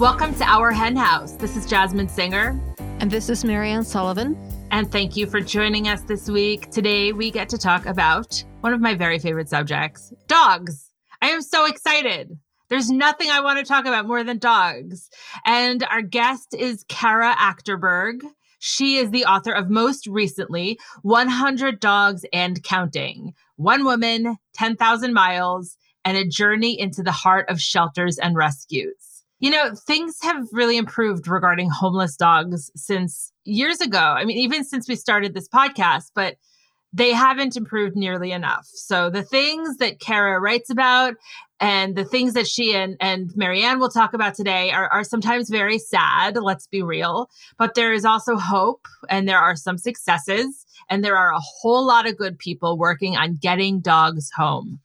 Welcome to Our Hen House. This is Jasmin Singer. And this is Mariann Sullivan. And thank you for joining us this week. Today, we get to talk about one of my very favorite subjects dogs. I am so excited. There's nothing I want to talk about more than dogs. And our guest is Kara Achterberg. She is the author of most recently 100 Dogs and Counting One Woman, 10,000 Miles, and a journey into the heart of shelters and rescues. You know, things have really improved regarding homeless dogs since years ago. I mean, even since we started this podcast, but they haven't improved nearly enough. So the things that Kara writes about and the things that she and, and Mariann will talk about today are, are sometimes very sad, let's be real. But there is also hope and there are some successes and there are a whole lot of good people working on getting dogs home.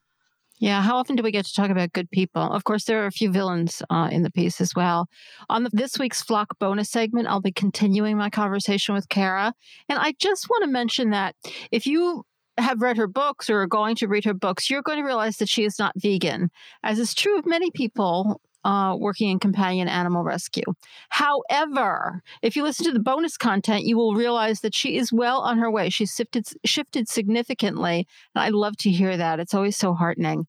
Yeah, how often do we get to talk about good people? Of course, there are a few villains uh, in the piece as well. On the, this week's Flock bonus segment, I'll be continuing my conversation with Kara. And I just want to mention that if you have read her books or are going to read her books, you're going to realize that she is not vegan, as is true of many people uh, working in companion animal rescue. However, if you listen to the bonus content, you will realize that she is well on her way. She's shifted, shifted significantly. And I love to hear that. It's always so heartening.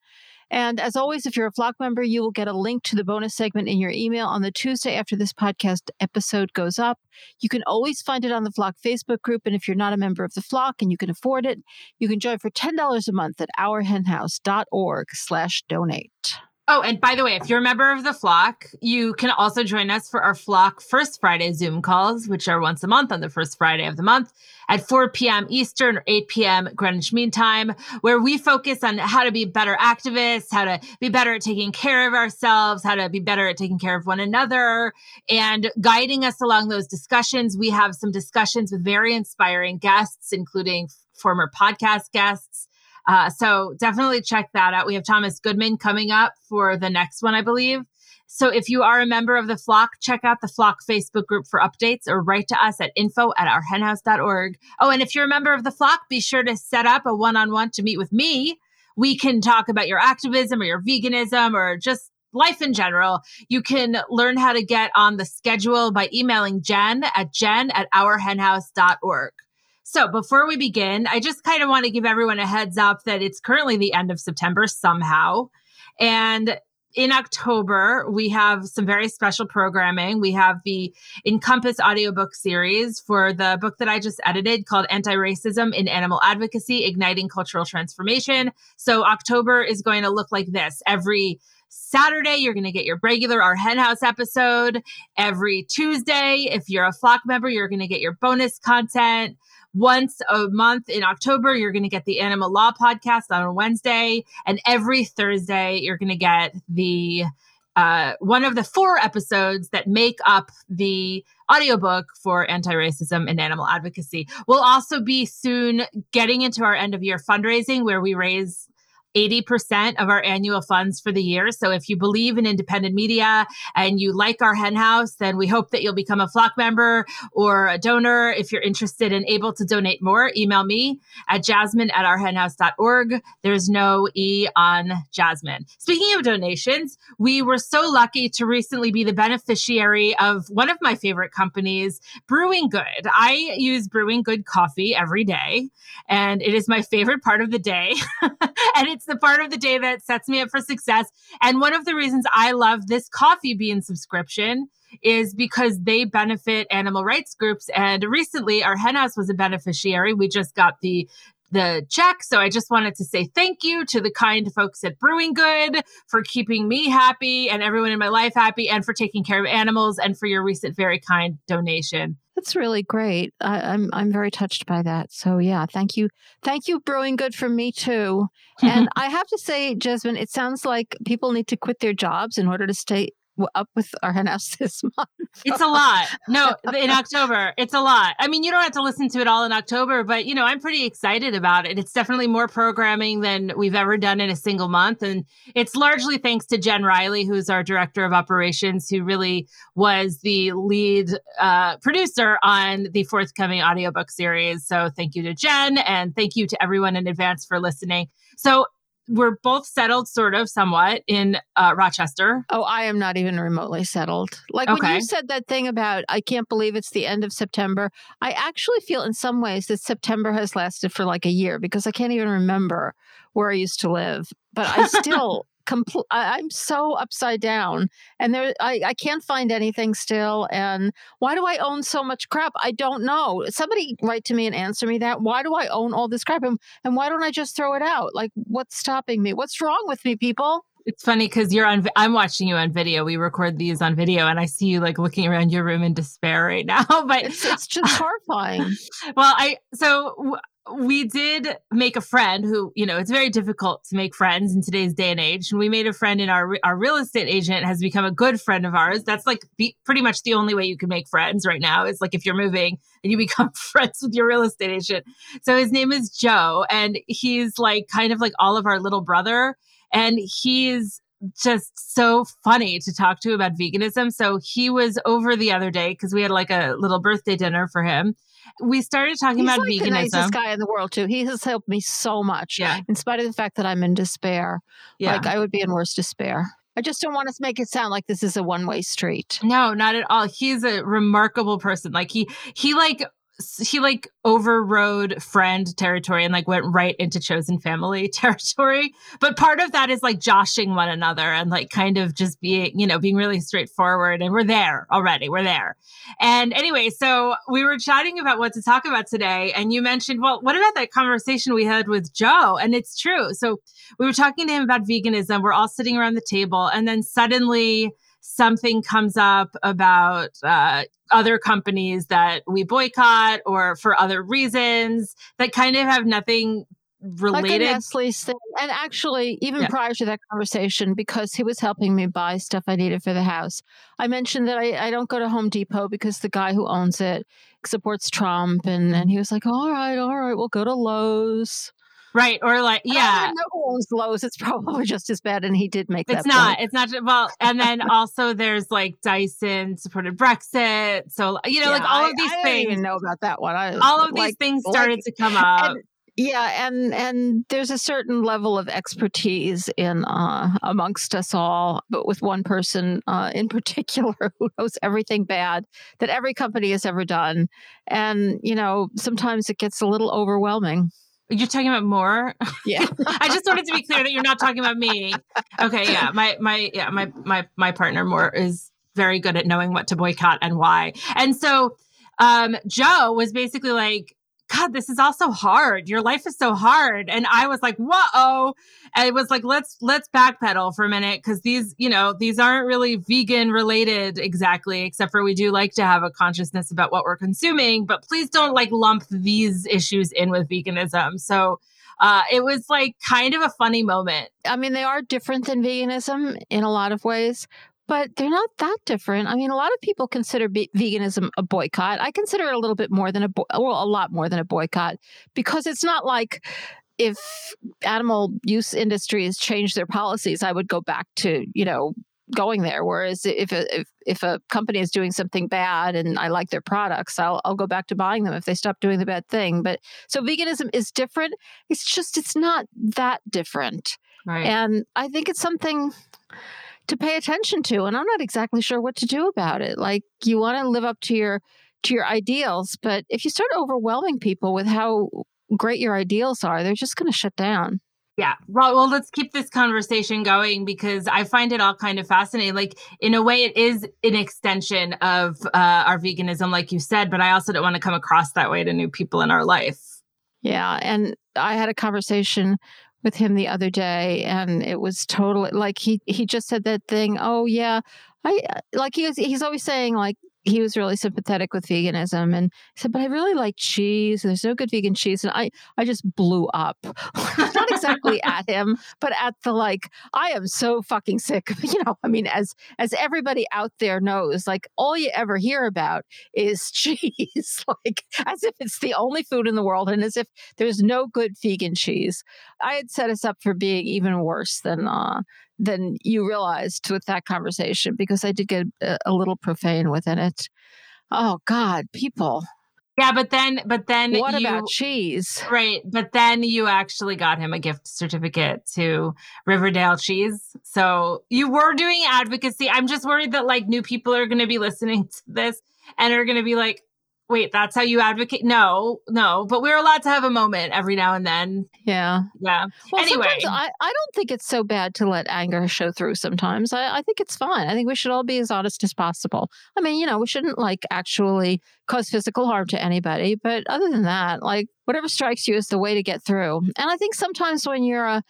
And as always, if you're a Flock member, you will get a link to the bonus segment in your email on the Tuesday after this podcast episode goes up. You can always find it on the Flock Facebook group. And if you're not a member of the Flock and you can afford it, you can join for $10 a month at ourhenhouse.org slash donate. Oh, and by the way, if you're a member of the flock, you can also join us for our flock First Friday Zoom calls, which are once a month on the first Friday of the month at 4 p.m. Eastern or 8 p.m. Greenwich Mean Time, where we focus on how to be better activists, how to be better at taking care of ourselves, how to be better at taking care of one another, and guiding us along those discussions. We have some discussions with very inspiring guests, including former podcast guests uh, so definitely check that out. We have Thomas Goodman coming up for the next one, I believe. So if you are a member of the flock, check out the flock Facebook group for updates or write to us at info at ourhenhouse.org. Oh, and if you're a member of the flock, be sure to set up a one-on-one to meet with me. We can talk about your activism or your veganism or just life in general. You can learn how to get on the schedule by emailing Jen at jen at ourhenhouse.org. So before we begin, I just kind of want to give everyone a heads up that it's currently the end of September somehow. And in October, we have some very special programming. We have the Encompass audiobook series for the book that I just edited called Anti Racism in Animal Advocacy Igniting Cultural Transformation. So, October is going to look like this. Every Saturday, you're going to get your regular Our Hen House episode. Every Tuesday, if you're a flock member, you're going to get your bonus content once a month in October, you're going to get the Animal Law podcast on a Wednesday. And every Thursday, you're going to get the uh, one of the four episodes that make up the audiobook for anti-racism and animal advocacy. We'll also be soon getting into our end of year fundraising where we raise 80% of our annual funds for the year. So if you believe in independent media and you like our hen house, then we hope that you'll become a flock member or a donor. If you're interested and able to donate more, email me at jasmin at ourhenhouse.org. There's no E on Jasmin. Speaking of donations, we were so lucky to recently be the beneficiary of one of my favorite companies, Brewing Good. I use Brewing Good coffee every day, and it is my favorite part of the day. and it's the part of the day that sets me up for success. And one of the reasons I love this coffee bean subscription is because they benefit animal rights groups. And recently, our hen house was a beneficiary. We just got the the check. So I just wanted to say thank you to the kind folks at Brewing Good for keeping me happy and everyone in my life happy and for taking care of animals and for your recent very kind donation. That's really great. I, am I'm, I'm very touched by that. So yeah, thank you, thank you, Brewing Good for me too. and I have to say, Jasmin, it sounds like people need to quit their jobs in order to stay up with our house this month. it's a lot. No, in October, it's a lot. I mean, you don't have to listen to it all in October, but you know, I'm pretty excited about it. It's definitely more programming than we've ever done in a single month. And it's largely thanks to Jen Riley, who's our director of operations, who really was the lead uh, producer on the forthcoming audiobook series. So thank you to Jen and thank you to everyone in advance for listening. So we're both settled, sort of, somewhat in uh, Rochester. Oh, I am not even remotely settled. Like okay. when you said that thing about, I can't believe it's the end of September. I actually feel in some ways that September has lasted for like a year because I can't even remember where I used to live. But I still compl- I'm so upside down, and there I, I can't find anything still. And why do I own so much crap? I don't know. Somebody write to me and answer me that. Why do I own all this crap, and, and why don't I just throw it out? Like, what's stopping me? What's wrong with me, people? It's funny because you're on. I'm watching you on video. We record these on video, and I see you like looking around your room in despair right now. But it's, it's just horrifying. well, I so we did make a friend who, you know, it's very difficult to make friends in today's day and age. And we made a friend in our our real estate agent has become a good friend of ours. That's like be, pretty much the only way you can make friends right now. Is like if you're moving and you become friends with your real estate agent. So his name is Joe, and he's like kind of like all of our little brother, and he's just so funny to talk to about veganism. So he was over the other day because we had like a little birthday dinner for him we started talking He's about like veganism. The nicest guy in the world too. He has helped me so much. Yeah. In spite of the fact that I'm in despair. Yeah. Like I would be in worse despair. I just don't want to make it sound like this is a one-way street. No, not at all. He's a remarkable person. Like he he like he like overrode friend territory and like went right into chosen family territory. But part of that is like joshing one another and like kind of just being, you know, being really straightforward. And we're there already. We're there. And anyway, so we were chatting about what to talk about today. And you mentioned, well, what about that conversation we had with Joe? And it's true. So we were talking to him about veganism. We're all sitting around the table. And then suddenly, something comes up about uh, other companies that we boycott or for other reasons that kind of have nothing related. Like thing. And actually, even yeah. prior to that conversation, because he was helping me buy stuff I needed for the house, I mentioned that I, I don't go to Home Depot because the guy who owns it supports Trump. And, and he was like, all right, all right, we'll go to Lowe's. Right. Or like, yeah. know who owns Lowe's. It's probably just as bad. And he did make that. It's not. Point. It's not. Well, and then also there's like Dyson supported Brexit. So, you know, yeah, like all of these I, I things. Even know about that one. I, all of like, these things started like, to come up. And, yeah, and and there's a certain level of expertise in uh, amongst us all, but with one person uh, in particular who knows everything bad that every company has ever done, and you know sometimes it gets a little overwhelming. You're talking about more? Yeah. I just wanted to be clear that you're not talking about me. Okay, yeah. My my yeah, my my my partner more is very good at knowing what to boycott and why. And so um Joe was basically like God, this is also hard. Your life is so hard. And I was like, whoa. And it was like, let's let's backpedal for a minute because these, you know, these aren't really vegan related exactly, except for we do like to have a consciousness about what we're consuming. But please don't like lump these issues in with veganism. So uh, it was like kind of a funny moment. I mean, they are different than veganism in a lot of ways, but they're not that different. I mean, a lot of people consider be- veganism a boycott. I consider it a little bit more than a bo- well, a lot more than a boycott because it's not like if animal use industries change their policies, I would go back to you know going there. Whereas if a, if if a company is doing something bad and I like their products, I'll I'll go back to buying them if they stop doing the bad thing. But so veganism is different. It's just it's not that different. Right. And I think it's something to pay attention to and i'm not exactly sure what to do about it like you want to live up to your to your ideals but if you start overwhelming people with how great your ideals are they're just going to shut down yeah. Well, well, let's keep this conversation going because I find it all kind of fascinating. Like, in a way, it is an extension of uh, our veganism, like you said, but I also don't want to come across that way to new people in our life. Yeah. And I had a conversation with him the other day and it was totally like he he just said that thing oh yeah i like he was he's always saying like he was really sympathetic with veganism and said, but I really like cheese. There's no good vegan cheese. And I, I just blew up. Not exactly at him, but at the like, I am so fucking sick. You know, I mean, as as everybody out there knows, like all you ever hear about is cheese. like as if it's the only food in the world and as if there's no good vegan cheese. I had set us up for being even worse than uh than you realized with that conversation because I did get a, a little profane within it. Oh God, people. Yeah, but then, but then, what you, about cheese? Right, but then you actually got him a gift certificate to Riverdel Cheese. So you were doing advocacy. I'm just worried that like new people are going to be listening to this and are going to be like, wait, that's how you advocate? No, no, but we're allowed to have a moment every now and then. Yeah. Yeah. Well, anyway, I, I don't think it's so bad to let anger show through sometimes. I, I think it's fine. I think we should all be as honest as possible. I mean, you know, we shouldn't like actually cause physical harm to anybody. But other than that, like whatever strikes you is the way to get through. And I think sometimes when you're a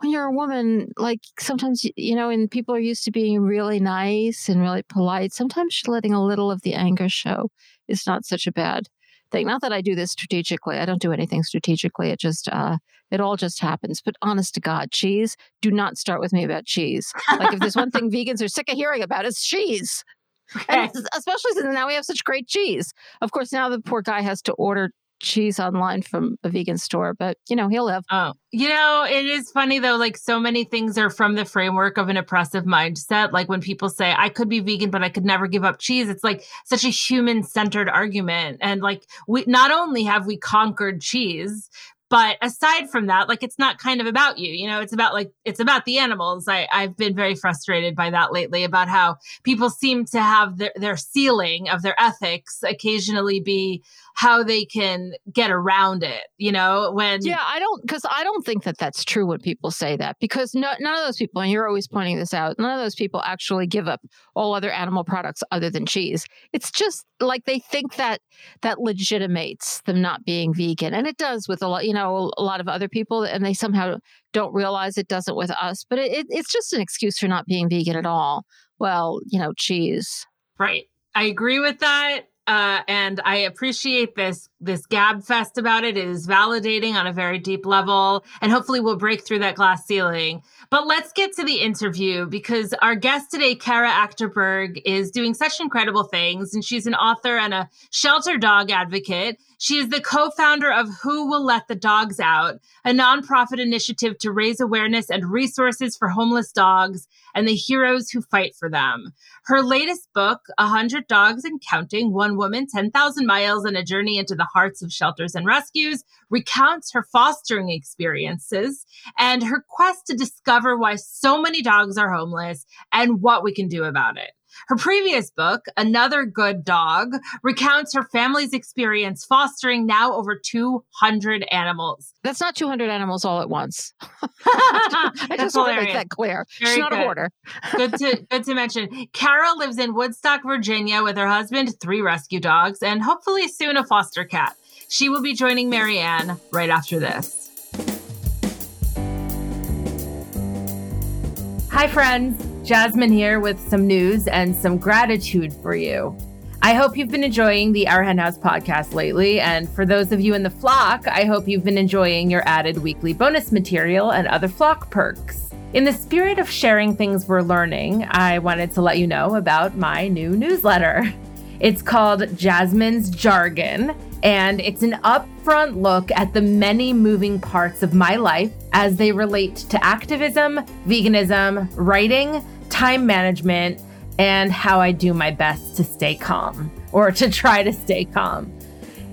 when you're a woman, like sometimes, you know, and people are used to being really nice and really polite, sometimes letting a little of the anger show is not such a bad thing. Not that I do this strategically. I don't do anything strategically. It just, uh, it all just happens. But honest to God, cheese, do not start with me about cheese. Like if there's one thing vegans are sick of hearing about, it's cheese. And especially since now we have such great cheese. Of course, now the poor guy has to order cheese online from a vegan store, but you know, he'll live. Oh, you know, it is funny though. Like so many things are from the framework of an oppressive mindset. Like when people say, I could be vegan, but I could never give up cheese, it's like such a human centered argument. And like we not only have we conquered cheese, but aside from that like it's not kind of about you you know it's about like it's about the animals i i've been very frustrated by that lately about how people seem to have their, their ceiling of their ethics occasionally be how they can get around it you know when yeah i don't because i don't think that that's true when people say that because no, none of those people and you're always pointing this out none of those people actually give up all other animal products other than cheese. It's just like they think that that legitimates them not being vegan and it does with a lot you know a lot of other people and they somehow don't realize it doesn't with us but it, it, it's just an excuse for not being vegan at all. Well you know cheese. Right. I agree with that uh, and I appreciate this this gab fest about it. It is validating on a very deep level, and hopefully we'll break through that glass ceiling. But let's get to the interview because our guest today, Kara Achterberg, is doing such incredible things, and she's an author and a shelter dog advocate. She is the co founder of Who Will Let the Dogs Out, a nonprofit initiative to raise awareness and resources for homeless dogs and the heroes who fight for them. Her latest book, A Hundred Dogs and Counting One Woman, 10,000 Miles, and a Journey into the Hearts of Shelters and Rescues, recounts her fostering experiences and her quest to discover why so many dogs are homeless and what we can do about it. Her previous book, Another Good Dog, recounts her family's experience fostering now over 200 animals. That's not 200 animals all at once. I just want to make that clear. Very She's not good. a hoarder. good to good to mention. Kara lives in Woodstock, Virginia with her husband, three rescue dogs, and hopefully soon a foster cat. She will be joining Mariann right after this. Hi, friends. Jasmin here with some news and some gratitude for you. I hope you've been enjoying the Our Hen House podcast lately. And for those of you in the flock, I hope you've been enjoying your added weekly bonus material and other flock perks. In the spirit of sharing things we're learning, I wanted to let you know about my new newsletter. It's called Jasmin's Jargon, and it's an upfront look at the many moving parts of my life as they relate to activism, veganism, writing, time management, and how I do my best to stay calm or to try to stay calm.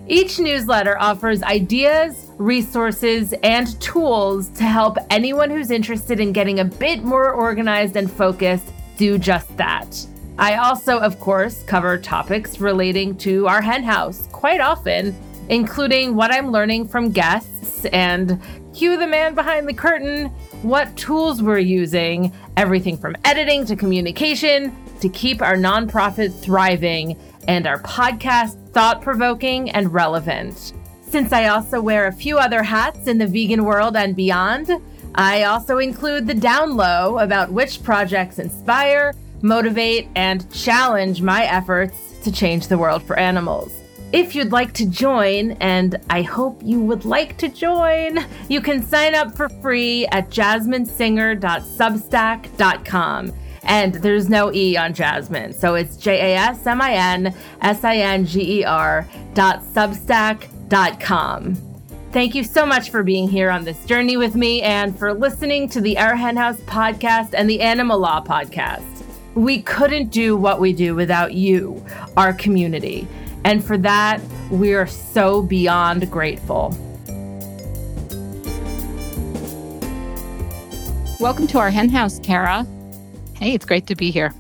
Each newsletter offers ideas, resources, and tools to help anyone who's interested in getting a bit more organized and focused do just that. I also, of course, cover topics relating to our hen house quite often, including what I'm learning from guests and cue the man behind the curtain what tools we're using, everything from editing to communication to keep our nonprofit thriving and our podcast thought provoking and relevant. Since I also wear a few other hats in the vegan world and beyond, I also include the down low about which projects inspire, motivate, and challenge my efforts to change the world for animals. If you'd like to join, and I hope you would like to join, you can sign up for free at jasminsinger.substack.com. And there's no E on Jasmin, so it's J A S M I N S I N G E R dot substack.com. Thank you so much for being here on this journey with me and for listening to the Our Hen House podcast and the Animal Law podcast. We couldn't do what we do without you, our community. And for that, we are so beyond grateful. Welcome to our hen house, Kara. Hey, it's great to be here.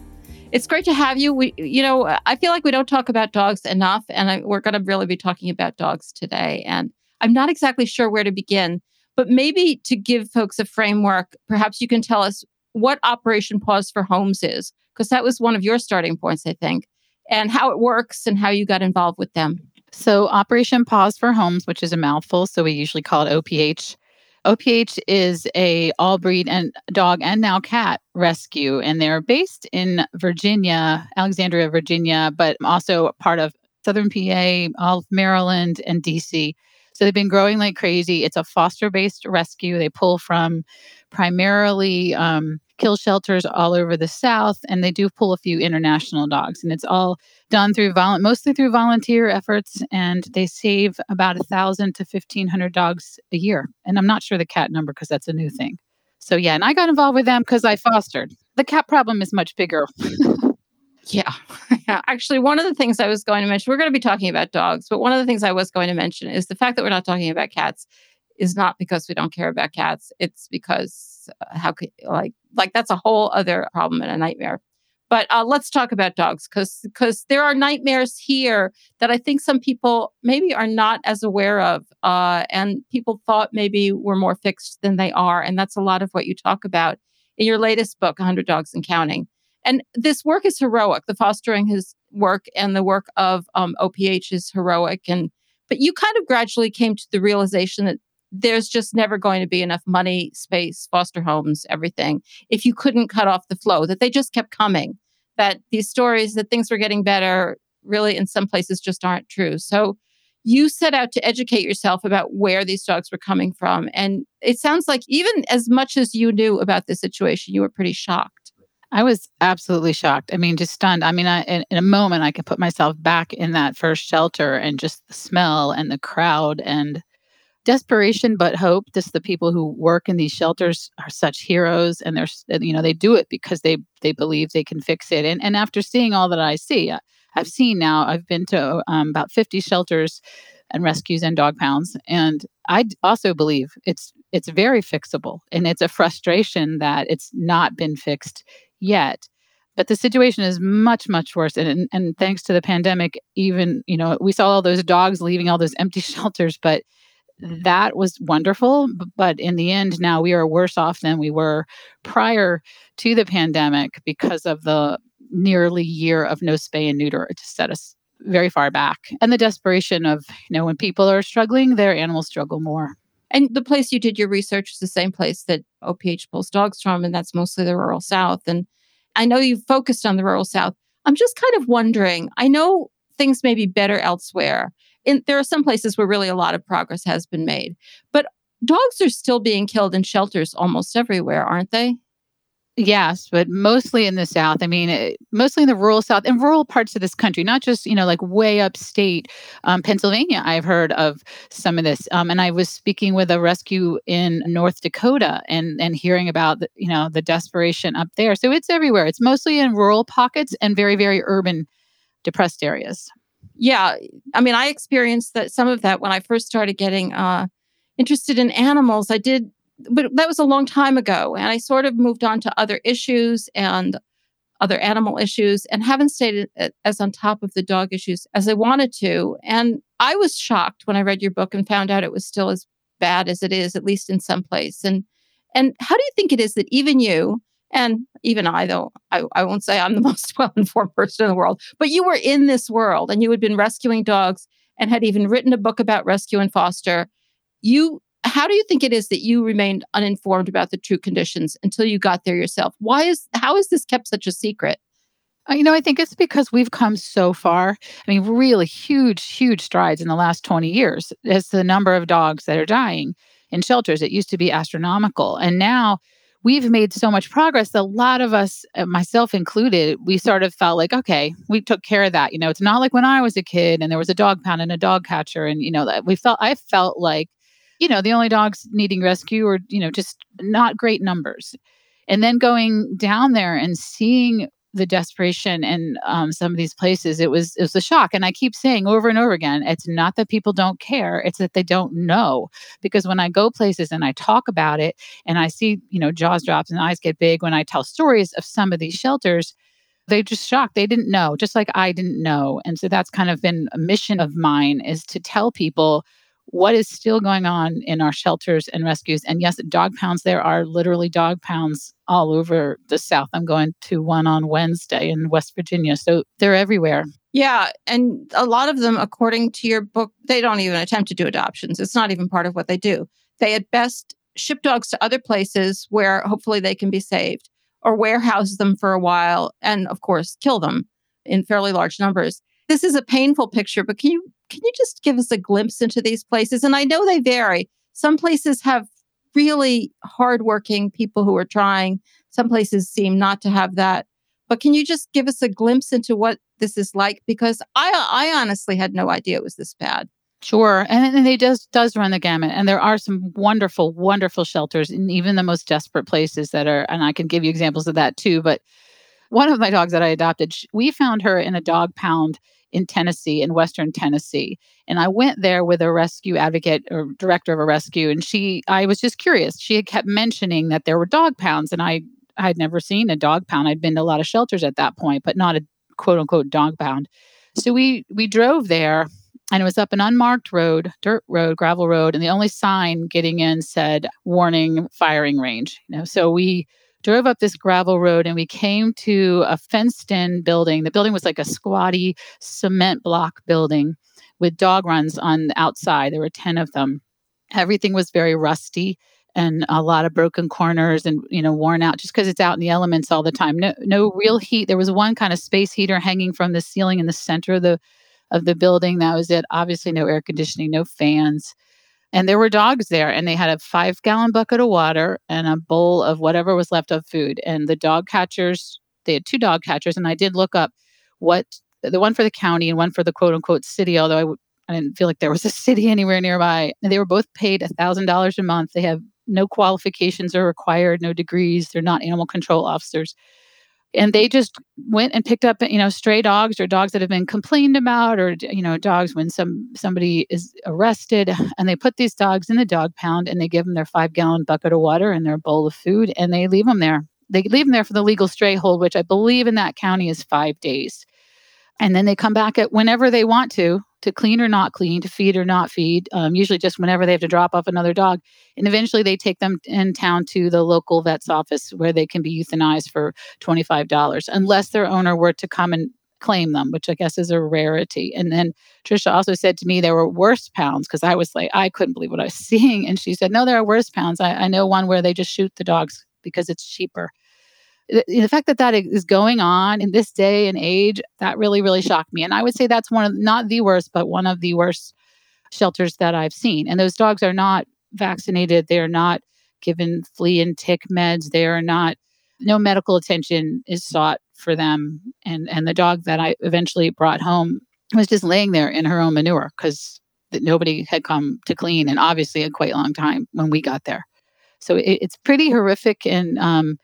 It's great to have you. We, you know, I feel like we don't talk about dogs enough, and I, we're going to really be talking about dogs today. And I'm not exactly sure where to begin, but maybe to give folks a framework, perhaps you can tell us what Operation Paws for Homes is, because that was one of your starting points, I think, and how it works and how you got involved with them. So, Operation Paws for Homes, which is a mouthful, so we usually call it OPH. OPH is a all breed and dog and now cat rescue, and they're based in Virginia, Alexandria, Virginia, but also part of Southern PA, all of Maryland, and DC. So they've been growing like crazy. It's a foster based rescue. They pull from primarily um, kill shelters all over the South, and they do pull a few international dogs. And it's all done through violent, mostly through volunteer efforts, and they save about a thousand to fifteen hundred dogs a year. And I'm not sure the cat number because that's a new thing. So yeah, and I got involved with them because I fostered. The cat problem is much bigger. yeah. yeah. Actually, one of the things I was going to mention, we're going to be talking about dogs, but one of the things I was going to mention is the fact that we're not talking about cats is not because we don't care about cats. It's because how could like like that's a whole other problem and a nightmare. But uh, let's talk about dogs because because there are nightmares here that I think some people maybe are not as aware of, uh, and people thought maybe were more fixed than they are, and that's a lot of what you talk about in your latest book, 100 Dogs and Counting. And this work is heroic. The fostering his work and the work of um, OPH is heroic. And but you kind of gradually came to the realization that there's just never going to be enough money, space, foster homes, everything. If you couldn't cut off the flow, that they just kept coming, that these stories that things were getting better really in some places just aren't true. So you set out to educate yourself about where these dogs were coming from. And it sounds like even as much as you knew about the situation, you were pretty shocked. I was absolutely shocked. I mean, just stunned. I mean, I, in, in, a moment, I could put myself back in that first shelter and just the smell and the crowd and desperation but hope. Just the people who work in these shelters are such heroes and they're you know they do it because they they believe they can fix it. And and after seeing all that i see uh, i've seen now i've been to um, about 50 shelters and rescues and dog pounds and i also believe it's it's very fixable and it's a frustration that it's not been fixed yet. But the situation is much much worse and, and and thanks to the pandemic even you know we saw all those dogs leaving all those empty shelters but Mm-hmm. that was wonderful. But in the end, now we are worse off than we were prior to the pandemic because of the nearly year of no spay and neuter. Just set us very far back. And the desperation of, you know, when people are struggling, their animals struggle more. And the place you did your research is the same place that OPH pulls dogs from, and that's mostly the rural South. And I know you focused on the rural South. I'm just kind of wondering, I know things may be better elsewhere in, there are some places where really a lot of progress has been made. But dogs are still being killed in shelters almost everywhere, aren't they? Yes, but mostly in the South. I mean, eh, mostly in the rural South and rural parts of this country, not just, you know, like way upstate um, Pennsylvania. I've heard of some of this. Um, and I was speaking with a rescue in North Dakota and, and hearing about, the, you know, the desperation up there. So it's everywhere. It's mostly in rural pockets and very, very urban depressed areas yeah, I mean, I experienced that some of that when I first started getting uh, interested in animals. I did, but that was a long time ago, and I sort of moved on to other issues and other animal issues, and haven't stayed as on top of the dog issues as I wanted to. And I was shocked when I read your book and found out it was still as bad as it is, at least in some place. And and how do you think it is that even you, and even I, though I, I won't say I'm the most well informed person in the world, but you were in this world and you had been rescuing dogs and had even written a book about rescue and foster. You, how do you think it is that you remained uninformed about the true conditions until you got there yourself? Why is, how is this kept such a secret? Uh, you know, I think it's because we've come so far. I mean, really huge, huge strides in the last 20 years as the number of dogs that are dying in shelters. It used to be astronomical. And now we've made so much progress a lot of us uh, myself included we sort of felt like okay we took care of that. You know it's not like when i was a kid and there was a dog pound and a dog catcher and you know that we felt i felt like you know the only dogs needing rescue were you know just not great numbers. And then going down there and seeing the desperation in um, some of these places, it was it was a shock. And I keep saying over and over again, it's not that people don't care; it's that they don't know. Because when I go places and I talk about it, and I see you know jaws drops and eyes get big when I tell stories of some of these shelters, they just shocked. They didn't know, just like I didn't know. And so that's kind of been a mission of mine is to tell people what is still going on in our shelters and rescues. And yes, dog pounds, there are literally dog pounds all over the South. I'm going to one on Wednesday in West Virginia. So they're everywhere. Yeah. And a lot of them, according to your book, they don't even attempt to do adoptions. It's not even part of what they do. They at best ship dogs to other places where hopefully they can be saved or warehouse them for a while and, of course, kill them in fairly large numbers. This is a painful picture, but can you can you just give us a glimpse into these places? And I know they vary. Some places have really hardworking people who are trying. Some places seem not to have that. But can you just give us a glimpse into what this is like? Because I, I honestly had no idea it was this bad. Sure, and, and they does does run the gamut, and there are some wonderful, wonderful shelters in even the most desperate places that are, and I can give you examples of that too. But one of my dogs that I adopted, we found her in a dog pound in Tennessee, in Western Tennessee. And I went there with a rescue advocate or director of a rescue. And she, I was just curious. She had kept mentioning that there were dog pounds, and I had never seen a dog pound. I'd been to a lot of shelters at that point, but not a quote unquote dog pound. So we we drove there and it was up an unmarked road, dirt road, gravel road, and the only sign getting in said warning firing range. You know, so we drove up this gravel road and we came to a fenced in building. The building was like a squatty cement block building with dog runs on the outside. There were 10 of them. Everything was very rusty and a lot of broken corners and you know worn out just because it's out in the elements all the time no no real heat there was one kind of space heater hanging from the ceiling in the center of the of the building that was it obviously no air conditioning no fans and there were dogs there, and they had a five gallon bucket of water and a bowl of whatever was left of food. And the dog catchers, they had two dog catchers, and I did look up what the one for the county and one for the quote unquote city, although I w- I didn't feel like there was a city anywhere nearby. And they were both paid a $1,000 a month. They have no qualifications are required, no degrees. They're not animal control officers and they just went and picked up you know stray dogs or dogs that have been complained about or you know dogs when some somebody is arrested and they put these dogs in the dog pound and they give them their five gallon bucket of water and their bowl of food and they leave them there. They leave them there for the legal stray hold which i believe in that county is five days. And then they come back at whenever they want to to clean or not clean to feed or not feed um, usually just whenever they have to drop off another dog. And eventually they take them in town to the local vet's office where they can be euthanized for $25 unless their owner were to come and claim them which i guess is a rarity. And then trisha also said to me there were worse pounds because i was like i couldn't believe what i was seeing. And she said no there are worse pounds. I, I know one where they just shoot the dogs because it's cheaper the, fact that that is going on in this day and age, that really, really shocked me. And I would say that's one of not the worst, but one of the worst shelters that I've seen. And those dogs are not vaccinated. They're not given flea and tick meds. They are not, no medical attention is sought for them. And, and the dog that I eventually brought home was just laying there in her own manure because nobody had come to clean and obviously a quite long time when we got there. So it, it's pretty horrific. And um,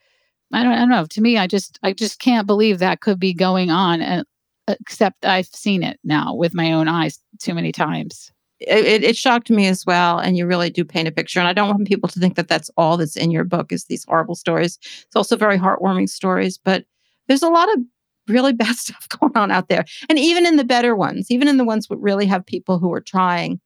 I don't, I don't know. To me, I just, I just can't believe that could be going on. And except I've seen it now with my own eyes too many times. It, it, shocked me as well, and you really do paint a picture. And I don't want people to think that that's all that's in your book is these horrible stories. It's also very heartwarming stories, but there's a lot of really bad stuff going on out there. And even in the better ones, even in the ones that really have people who are trying.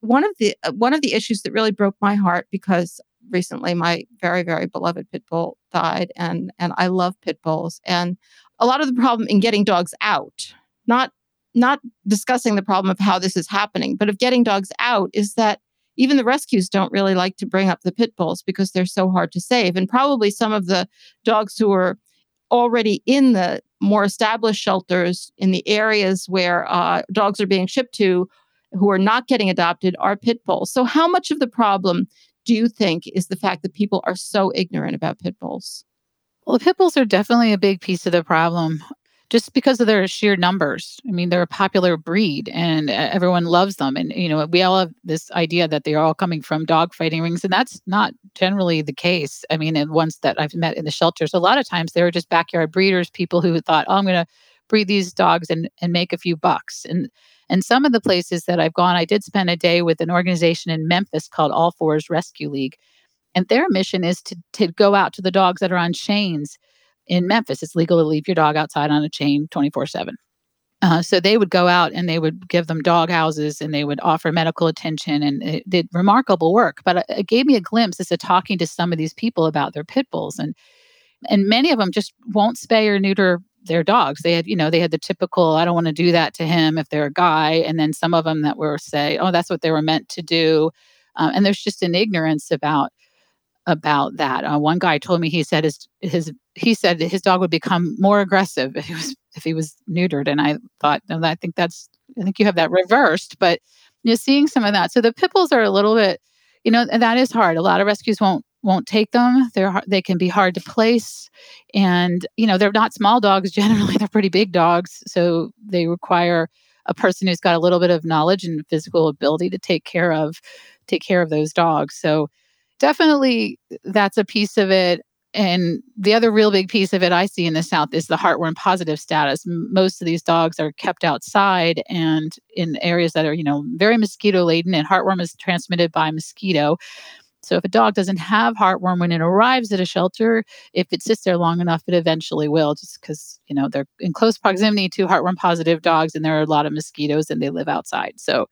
One of the uh, one of the issues that really broke my heart because recently my very very beloved pit bull died and and I love pit bulls and a lot of the problem in getting dogs out not not discussing the problem of how this is happening but of getting dogs out is that even the rescues don't really like to bring up the pit bulls because they're so hard to save and probably some of the dogs who are already in the more established shelters in the areas where uh, dogs are being shipped to who are not getting adopted are pit bulls. So how much of the problem do you think is the fact that people are so ignorant about pit bulls? Well, the pit bulls are definitely a big piece of the problem. just because of their sheer numbers. I mean, they're a popular breed and uh, everyone loves them. And, you know, we all have this idea that they're all coming from dog fighting rings, and that's not generally the case. I mean, and ones that I've met in the shelters, a lot of times they were just backyard breeders, people who thought, oh, I'm going to breed these dogs and, and make a few bucks. And, and some of the places that I've gone, I did spend a day with an organization in Memphis called All Fours Rescue League. And their mission is to, to go out to the dogs that are on chains in Memphis, it's legal to leave your dog outside on a chain 24 uh, 7. so they would go out and they would give them dog houses and they would offer medical attention and it did remarkable work. But uh, it gave me a glimpse as to talking to some of these people about their pit bulls and and many of them just won't spay or neuter their dogs. They had, you know, they had the typical, I don't want to do that to him if they're a guy. And then some of them that were say, oh, that's what they were meant to do. Um, and there's just an ignorance about about that. Uh, one guy told me he said his his he said his dog would become more aggressive if he was if he was neutered, and I thought, no, I think that's I think you have that reversed, but you know, seeing some of that. So the pit bulls are a little bit, you know, and that is hard. A lot of rescues won't won't take them. They're they can be hard to place, and you know they're not small dogs. Generally, they're pretty big dogs, so they require a person who's got a little bit of knowledge and physical ability to take care of take care of those dogs. So definitely that's a piece of it. And the other real big piece of it I see in the South is the heartworm positive status. Most of these dogs are kept outside and in areas that are, you know, very mosquito laden, and heartworm is transmitted by mosquito. So if a dog doesn't have heartworm when it arrives at a shelter, if it sits there long enough, it eventually will, just because you know they're in close proximity to heartworm positive dogs, and there are a lot of mosquitoes, and they live outside. So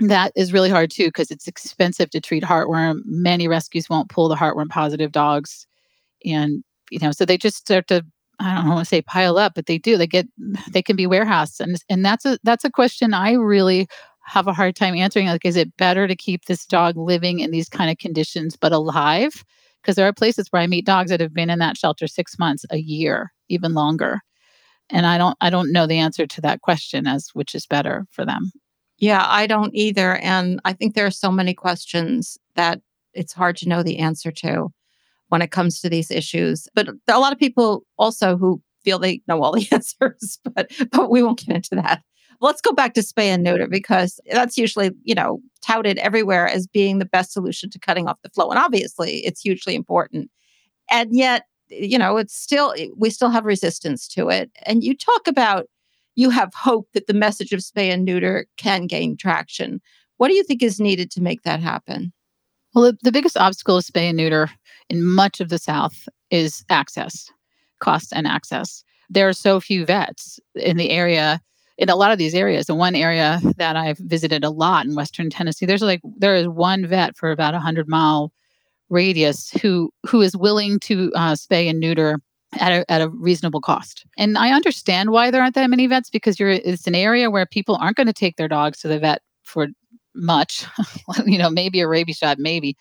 that is really hard too because it's expensive to treat heartworm. Many rescues won't pull the heartworm positive dogs. And, you know, so they just start to I don't want to say pile up, but they do. They get they can be warehoused. And and that's a that's a question I really have a hard time answering. Like, is it better to keep this dog living in these kind of conditions but alive? Because there are places where I meet dogs that have been in that shelter six months, a year, even longer. And I don't I don't know the answer to that question as which is better for them. Yeah, I don't either. And I think there are so many questions that it's hard to know the answer to when it comes to these issues. But a lot of people also who feel they know all the answers, but but we won't get into that. Let's go back to spay and neuter because that's usually, you know, touted everywhere as being the best solution to cutting off the flow. And obviously, it's hugely important. And yet, you know, it's still we still have resistance to it. And you talk about you have hope that the message of spay and neuter can gain traction. What do you think is needed to make that happen? Well, the, biggest obstacle of spay and neuter in much of the South is access, cost, and access. There are so few vets in the area, in a lot of these areas. The one area that I've visited a lot in Western Tennessee, there's like there is one vet for about a hundred mile radius who who is willing to uh, spay and neuter at a, at a reasonable cost. And I understand why there aren't that many vets because you're it's an area where people aren't going to take their dogs to the vet for much. you know, maybe a rabies shot, maybe.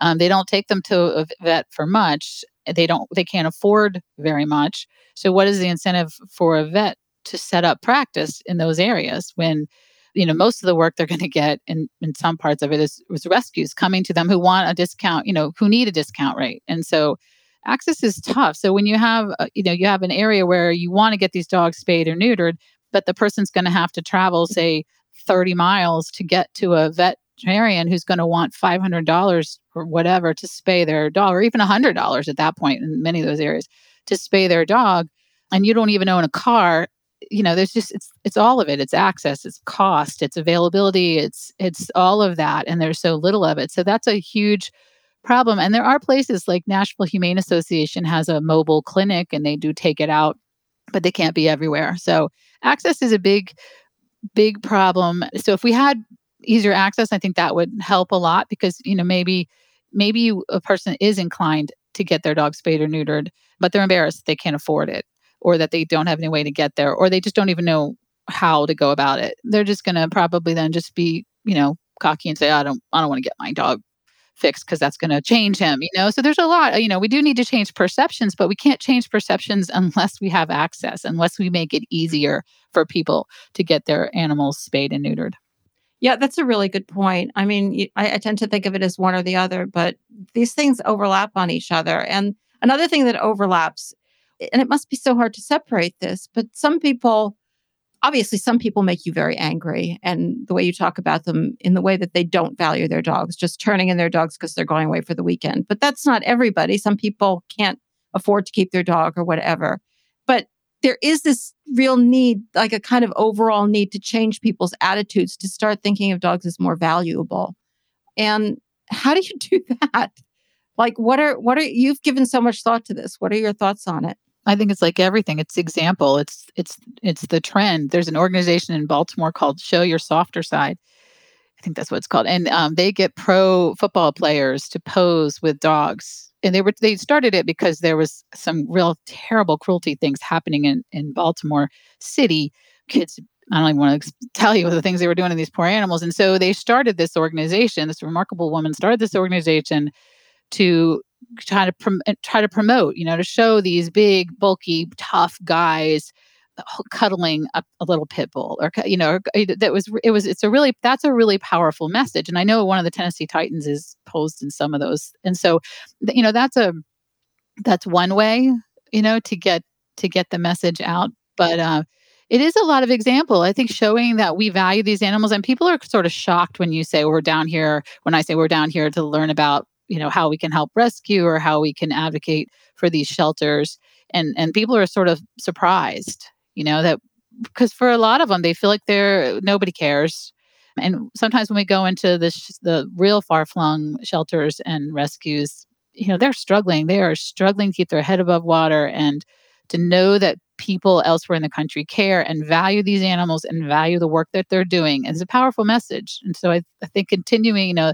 Um, they don't take them to a vet for much. They don't. They can't afford very much. So, what is the incentive for a vet to set up practice in those areas when? You know, most of the work they're going to get in, in some parts of it is, is rescues coming to them who want a discount, you know, who need a discount rate. And so access is tough. So when you have, uh, you know, you have an area where you want to get these dogs spayed or neutered, but the person's going to have to travel, say, 30 miles to get to a veterinarian who's going to want $500 or whatever to spay their dog, or even $100 at that point in many of those areas to spay their dog, and you don't even own a car. You know, there's just it's it's all of it. It's access, it's cost, it's availability, it's it's all of that, and there's so little of it. So that's a huge problem. And there are places like Nashville Humane Association has a mobile clinic and they do take it out, but they can't be everywhere. So access is a big, big problem. So if we had easier access, I think that would help a lot because, you know, maybe maybe a person is inclined to get their dog spayed or neutered, but they're embarrassed they can't afford it or that they don't have any way to get there or they just don't even know how to go about it. They're just going to probably then just be, you know, cocky and say, I don't, I don't want to get my dog fixed because that's going to change him you know? So there's a lot you know we do need to change perceptions but we can't change perceptions unless we have access unless we make it easier for people to get their animals spayed and neutered. Yeah that's a really good point. I mean I, I tend to think of it as one or the other but these things overlap on each other. And another thing that overlaps and it must be so hard to separate this, but some people, obviously, some people make you very angry. And the way you talk about them in the way that they don't value their dogs, just turning in their dogs because they're going away for the weekend. But that's not everybody. Some people can't afford to keep their dog or whatever. But there is this real need, like a kind of overall need to change people's attitudes to start thinking of dogs as more valuable. And how do you do that? Like what are what are you've given so much thought to this? What are your thoughts on it? I think it's like everything. It's example. It's it's it's the trend. There's an organization in Baltimore called Show Your Softer Side. I think that's what it's called, and um, they get pro football players to pose with dogs. And they were they started it because there was some real terrible cruelty things happening in in Baltimore City. Kids I don't even want to tell you the things they were doing to these poor animals. And so they started this organization. This remarkable woman started this organization to try to prom- try to promote, you know, to show these big, bulky, tough guys cuddling a, a little pit bull or you know that was it was it's a really that's a really powerful message and i know one of the tennessee titans is posed in some of those and so you know that's a that's one way you know to get to get the message out but uh it is a lot of example. I think showing that we value these animals and people are sort of shocked when you say we're down here, when I say we're down here to learn about, you know, how we can help rescue or how we can advocate for these shelters. And and people are sort of surprised, you know, that because for a lot of them they feel like they're nobody cares. And sometimes when we go into the sh- the real far flung shelters and rescues, you know, they're struggling. They are struggling to keep their head above water and to know that people elsewhere in the country care and value these animals and value the work that they're doing is a powerful message. And so I, I think continuing, you know,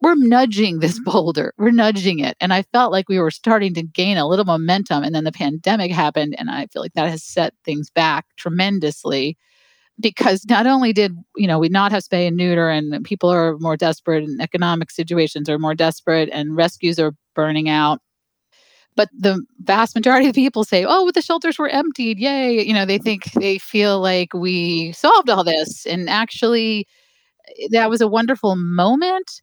we're nudging this mm-hmm. boulder, we're nudging it. And I felt like we were starting to gain a little momentum. And then the pandemic happened. And I feel like that has set things back tremendously because not only did you know we not have spay and neuter and people are more desperate and economic situations are more desperate and rescues are burning out but the vast majority of people say, oh, the shelters were emptied. Yay. You know, they think they feel like we solved all this. And actually, eh, that was a wonderful moment.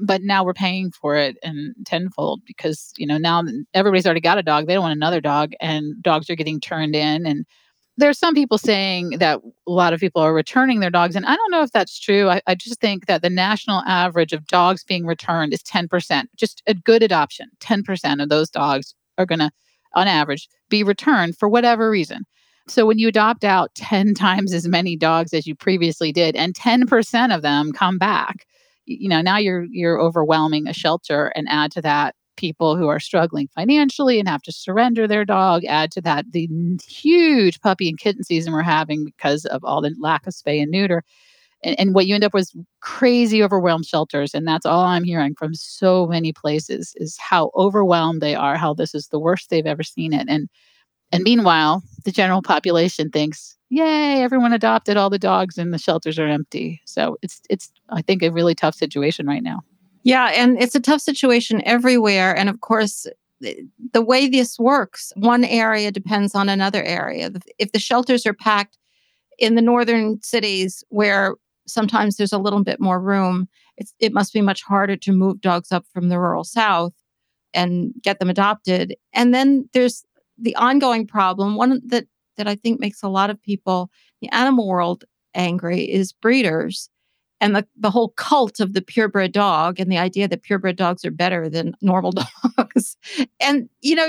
But now we're paying for it and tenfold because, you know, now everybody's already got a dog. They don't want another dog, and dogs are getting turned in. And there's some people saying that a lot of people are returning their dogs. And I don't know if that's true. I, I, just think that the national average of dogs being returned is 10%, just a good adoption. 10% of those dogs are going to, on average, be returned for whatever reason. So when you adopt out 10 times as many dogs as you previously did, and 10% of them come back, you know, now you're you're overwhelming a shelter and add to that people who are struggling financially and have to surrender their dog. Add to that the huge puppy and kitten season we're having because of all the lack of spay and neuter. And, and what you end up with crazy overwhelmed shelters. And that's all I'm hearing from so many places is how overwhelmed they are, how this is the worst they've ever seen it. And and meanwhile, the general population thinks, yay, everyone adopted all the dogs and the shelters are empty. So it's it's I think a really tough situation right now. Yeah, and it's a tough situation everywhere. And of course, eh, the way this works, one area depends on another area. If the shelters are packed in the northern cities where sometimes there's a little bit more room, it must be much harder to move dogs up from the rural south and get them adopted. And then there's the ongoing problem, one that, that I think makes a lot of people, the animal world, angry is breeders and the, the whole cult of the purebred dog and the idea that purebred dogs are better than normal dogs. and, you know,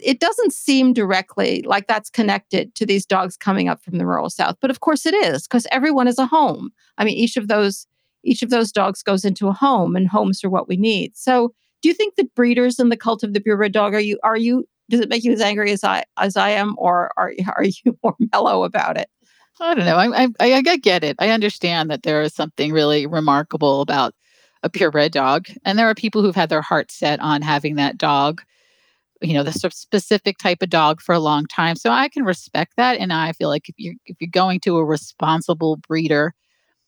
it doesn't seem directly like that's connected to these dogs coming up from the rural south but of course it is because everyone is a home i mean each of those each of those dogs goes into a home and homes are what we need so do you think that breeders and the cult of the purebred dog are you are you does it make you as angry as i as i am or are, are you more mellow about it I don't know. I, I I get it. I understand that there is something really remarkable about a purebred dog, and there are people who've had their heart set on having that dog. You know, the specific type of dog for a long time. So I can respect that, and I feel like if you're if you're going to a responsible breeder,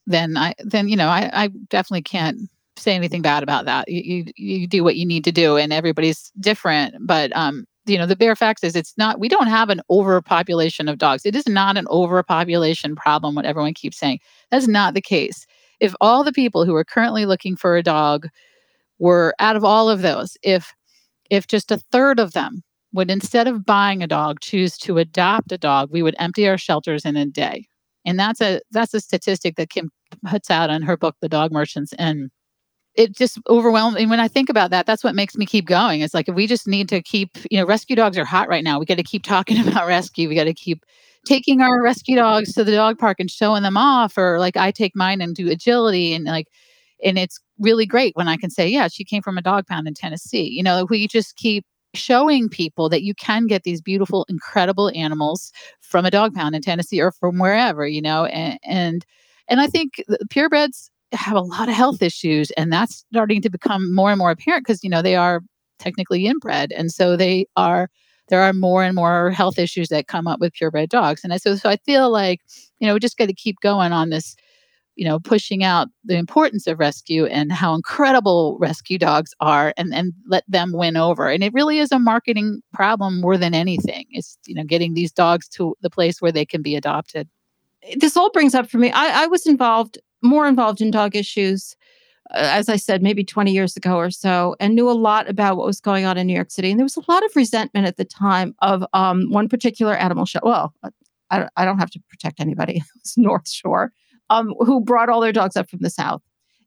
then I then you know I I definitely can't say anything bad about that. You, you you do what you need to do, and everybody's different. But um, you know the bare facts is it's not we don't have an overpopulation of dogs. It is not an overpopulation problem what everyone keeps saying. That's not the case. If all the people who are currently looking for a dog were out of all of those if if just a third of them would instead of buying a dog choose to adopt a dog we would empty our shelters in a day. And that's a that's a statistic that kim puts out in her book the dog merchants and it just overwhelmed and when i think about that that's what makes me keep going. It's like if we just need to keep you know rescue dogs are hot right now. We got to keep talking about rescue. We got to keep taking our rescue dogs to the dog park and showing them off or like i take mine and do agility and like and it's really great when i can say yeah she came from a dog pound in tennessee. You know we just keep showing people that you can get these beautiful incredible animals from a dog pound in tennessee or from wherever you know and and, and i think purebreds have a lot of health issues and that's starting to become more and more apparent because you know they are technically inbred and so they are there are more and more health issues that come up with purebred dogs. And I, so, so I feel like, you know, we just got to keep going on this, you know, pushing out the importance of rescue and how incredible rescue dogs are and, and let them win over. And it really is a marketing problem more than anything. It's, you know, getting these dogs to the place where they can be adopted. This all brings up for me, I, I was involved, more involved in dog issues uh, as I said, maybe 20 years ago or so, and knew a lot about what was going on in New York City. And there was a lot of resentment at the time of um, one particular animal show. Well, uh, I, I don't have to protect anybody. It's North Shore, um, who brought all their dogs up from the South.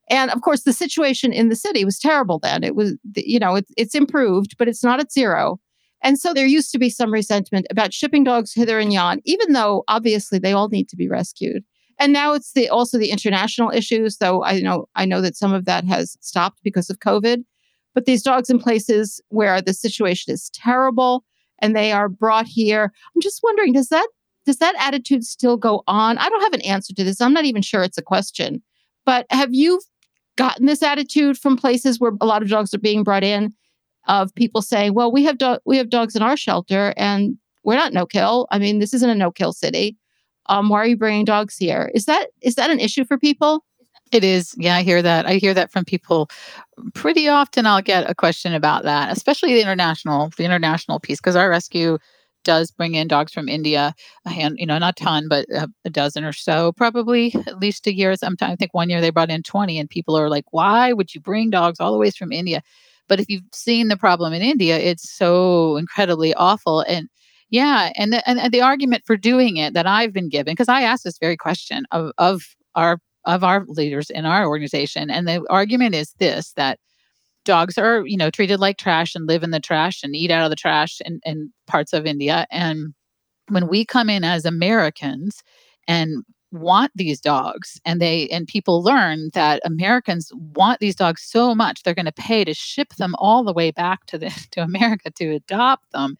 And of course, the situation in the city was terrible then. It was, you know, it, it's improved, but it's not at zero. And so there used to be some resentment about shipping dogs hither and yon, even though obviously they all need to be rescued. And now it's the also the international issues. Though I know I know that some of that has stopped because of COVID. But these dogs in places where the situation is terrible and they are brought here. I'm just wondering, does that does that attitude still go on? I don't have an answer to this. I'm not even sure it's a question. But have you gotten this attitude from places where a lot of dogs are being brought in of people saying, "Well, we have do- we have dogs in our shelter and we're not no kill. I mean, this isn't a no kill city um, why are you bringing dogs here? Is that is that an issue for people? It is. Yeah, I hear that. I hear that from people pretty often. I'll get a question about that, especially the international, the international piece, because our rescue does bring in dogs from India, a hand, you know, not a ton, but a, a, dozen or so, probably at least a year. Sometimes I think one year they brought in 20, and people are like, why would you bring dogs all the way from India? But if you've seen the problem in India, it's so incredibly awful. And yeah, and the, and, the argument for doing it that I've been given because I asked this very question of of our of our leaders in our organization, and the argument is this that dogs are you know treated like trash and live in the trash and eat out of the trash in, in parts of India, and when we come in as Americans and want these dogs and they and people learn that Americans want these dogs so much they're going to pay to ship them all the way back to the to America to adopt them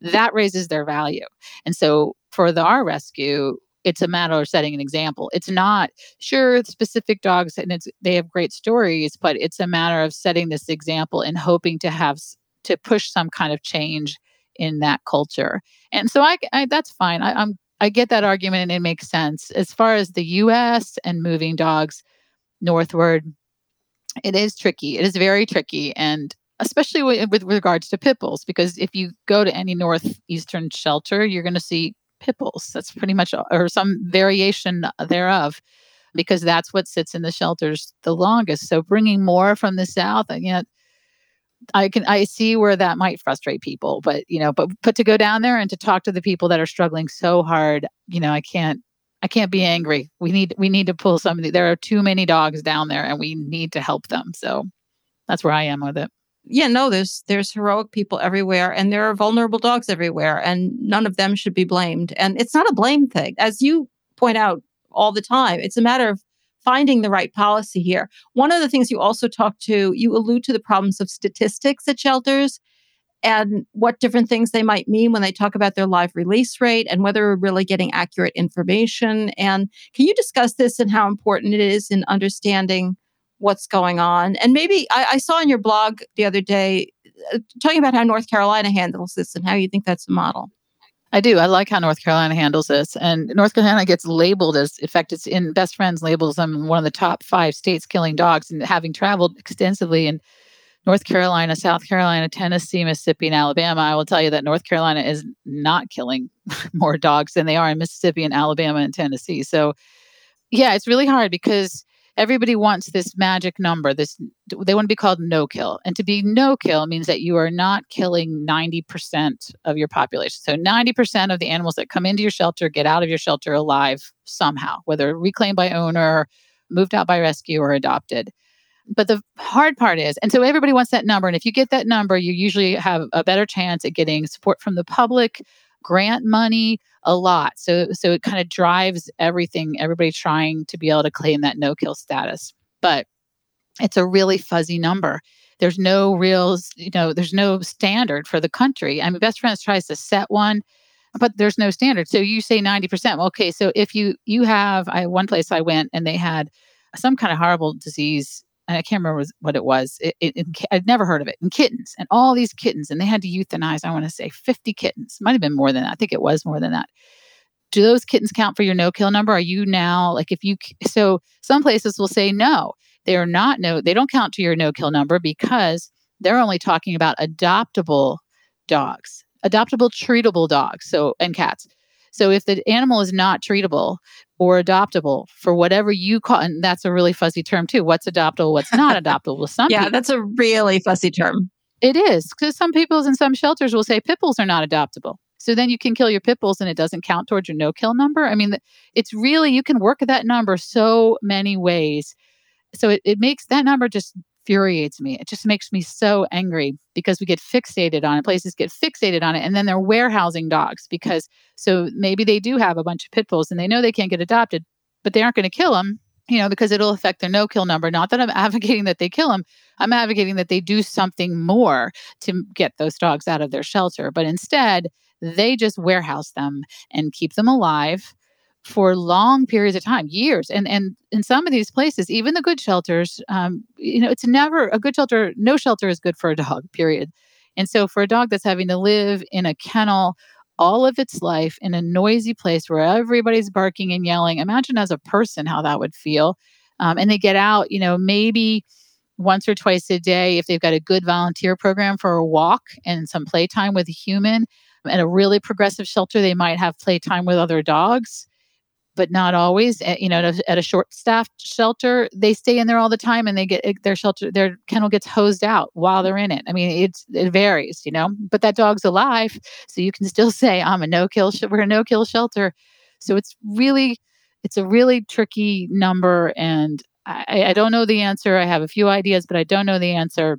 that raises their value. And so for the R rescue, it's a matter of setting an example. It's not sure specific dogs and it's they have great stories, but it's a matter of setting this example and hoping to have to push some kind of change in that culture. And so I, I that's fine. I, I'm I get that argument and it makes sense. As far as the US and moving dogs northward, it is tricky. It is very tricky. And especially with, regards to pit bulls, because if you go to any northeastern shelter, you're going to see pit bulls. That's pretty much, or some variation thereof, because that's what sits in the shelters the longest. So bringing more from the south, and yet I can I see where that might frustrate people, but you know, but but to go down there and to talk to the people that are struggling so hard, you know, I can't I can't be angry. We need we need to pull somebody. There are too many dogs down there, and we need to help them. So that's where I am with it yeah, no, there's there's heroic people everywhere and there are vulnerable dogs everywhere and none of them should be blamed. And it's not a blame thing. As you point out all the time, it's a matter of finding the right policy here. One of the things you also talk to, you allude to the problems of statistics at shelters and what different things they might mean when they talk about their live release rate and whether we're really getting accurate information. And can you discuss this and how important it is in understanding what's going on. And maybe I, I saw in your blog the other day uh, talking about how North Carolina handles this and how you think that's a model. I do. I like how North Carolina handles this. And North Carolina gets labeled as, in fact, it's in Best Friends labels them one of the top five states killing dogs. And having traveled extensively in North Carolina, South Carolina, Tennessee, Mississippi, and Alabama, I will tell you that North Carolina is not killing more dogs than they are in Mississippi and Alabama and Tennessee. So, yeah, it's really hard because everybody wants this magic number this they want to be called no kill. And to be no kill means that you are not killing 90% of your population. So 90% of the animals that come into your shelter get out of your shelter alive somehow whether reclaimed by owner moved out by rescue or adopted. But the hard part is and so everybody wants that number and if you get that number you usually have a better chance at getting support from the public grant money a lot. So so it kind of drives everything, everybody trying to be able to claim that no kill status. But it's a really fuzzy number. There's no real, you know, there's no standard for the country. I mean, Best Friends tries to set one, but there's no standard. So you say 90%. Well, okay, so if you you have I one place I went and they had some kind of horrible disease and I can't remember what it was. It, it, it, I'd never heard of it. And kittens, and all these kittens, and they had to euthanize. I want to say fifty kittens. Might have been more than that. I think it was more than that. Do those kittens count for your no kill number? Are you now like if you so some places will say no, they are not no. They don't count to your no kill number because they're only talking about adoptable dogs, adoptable treatable dogs. So and cats. So if the animal is not treatable or adoptable for whatever you call, and that's a really fuzzy term too. What's adoptable? What's not adoptable? Some yeah, people, that's a really fuzzy term. It is because some people in some shelters will say pit bulls are not adoptable. So then you can kill your pit bulls and it doesn't count towards your no kill number. I mean, it's really, you can work that number so many ways. So it, it makes that number just infuriates me. It just makes me so angry because we get fixated on it. Places get fixated on it, and then they're warehousing dogs because so maybe they do have a bunch of pit bulls and they know they can't get adopted, but they aren't going to kill them, you know, because it'll affect their no kill number. Not that I'm advocating that they kill them. I'm advocating that they do something more to get those dogs out of their shelter, but instead they just warehouse them and keep them alive for long periods of time, years. And and in some of these places, even the good shelters, um, you know, it's never a good shelter. No shelter is good for a dog. Period. And so for a dog that's having to live in a kennel all of its life in a noisy place where everybody's barking and yelling, imagine as a person how that would feel. Um, and they get out, you know, maybe once or twice a day if they've got a good volunteer program for a walk and some playtime with a human. At a really progressive shelter, they might have playtime with other dogs but not always. Eh, you know, at a, at a short staffed shelter, they stay in there all the time and they get eh, their shelter, their kennel gets hosed out while they're in it. I mean, it's it varies, you know, but that dog's alive, so you can still say I'm a no kill. Sh- we're a no kill shelter, so it's really it's a really tricky number, and I, I don't know the answer. I have a few ideas, but I don't know the answer.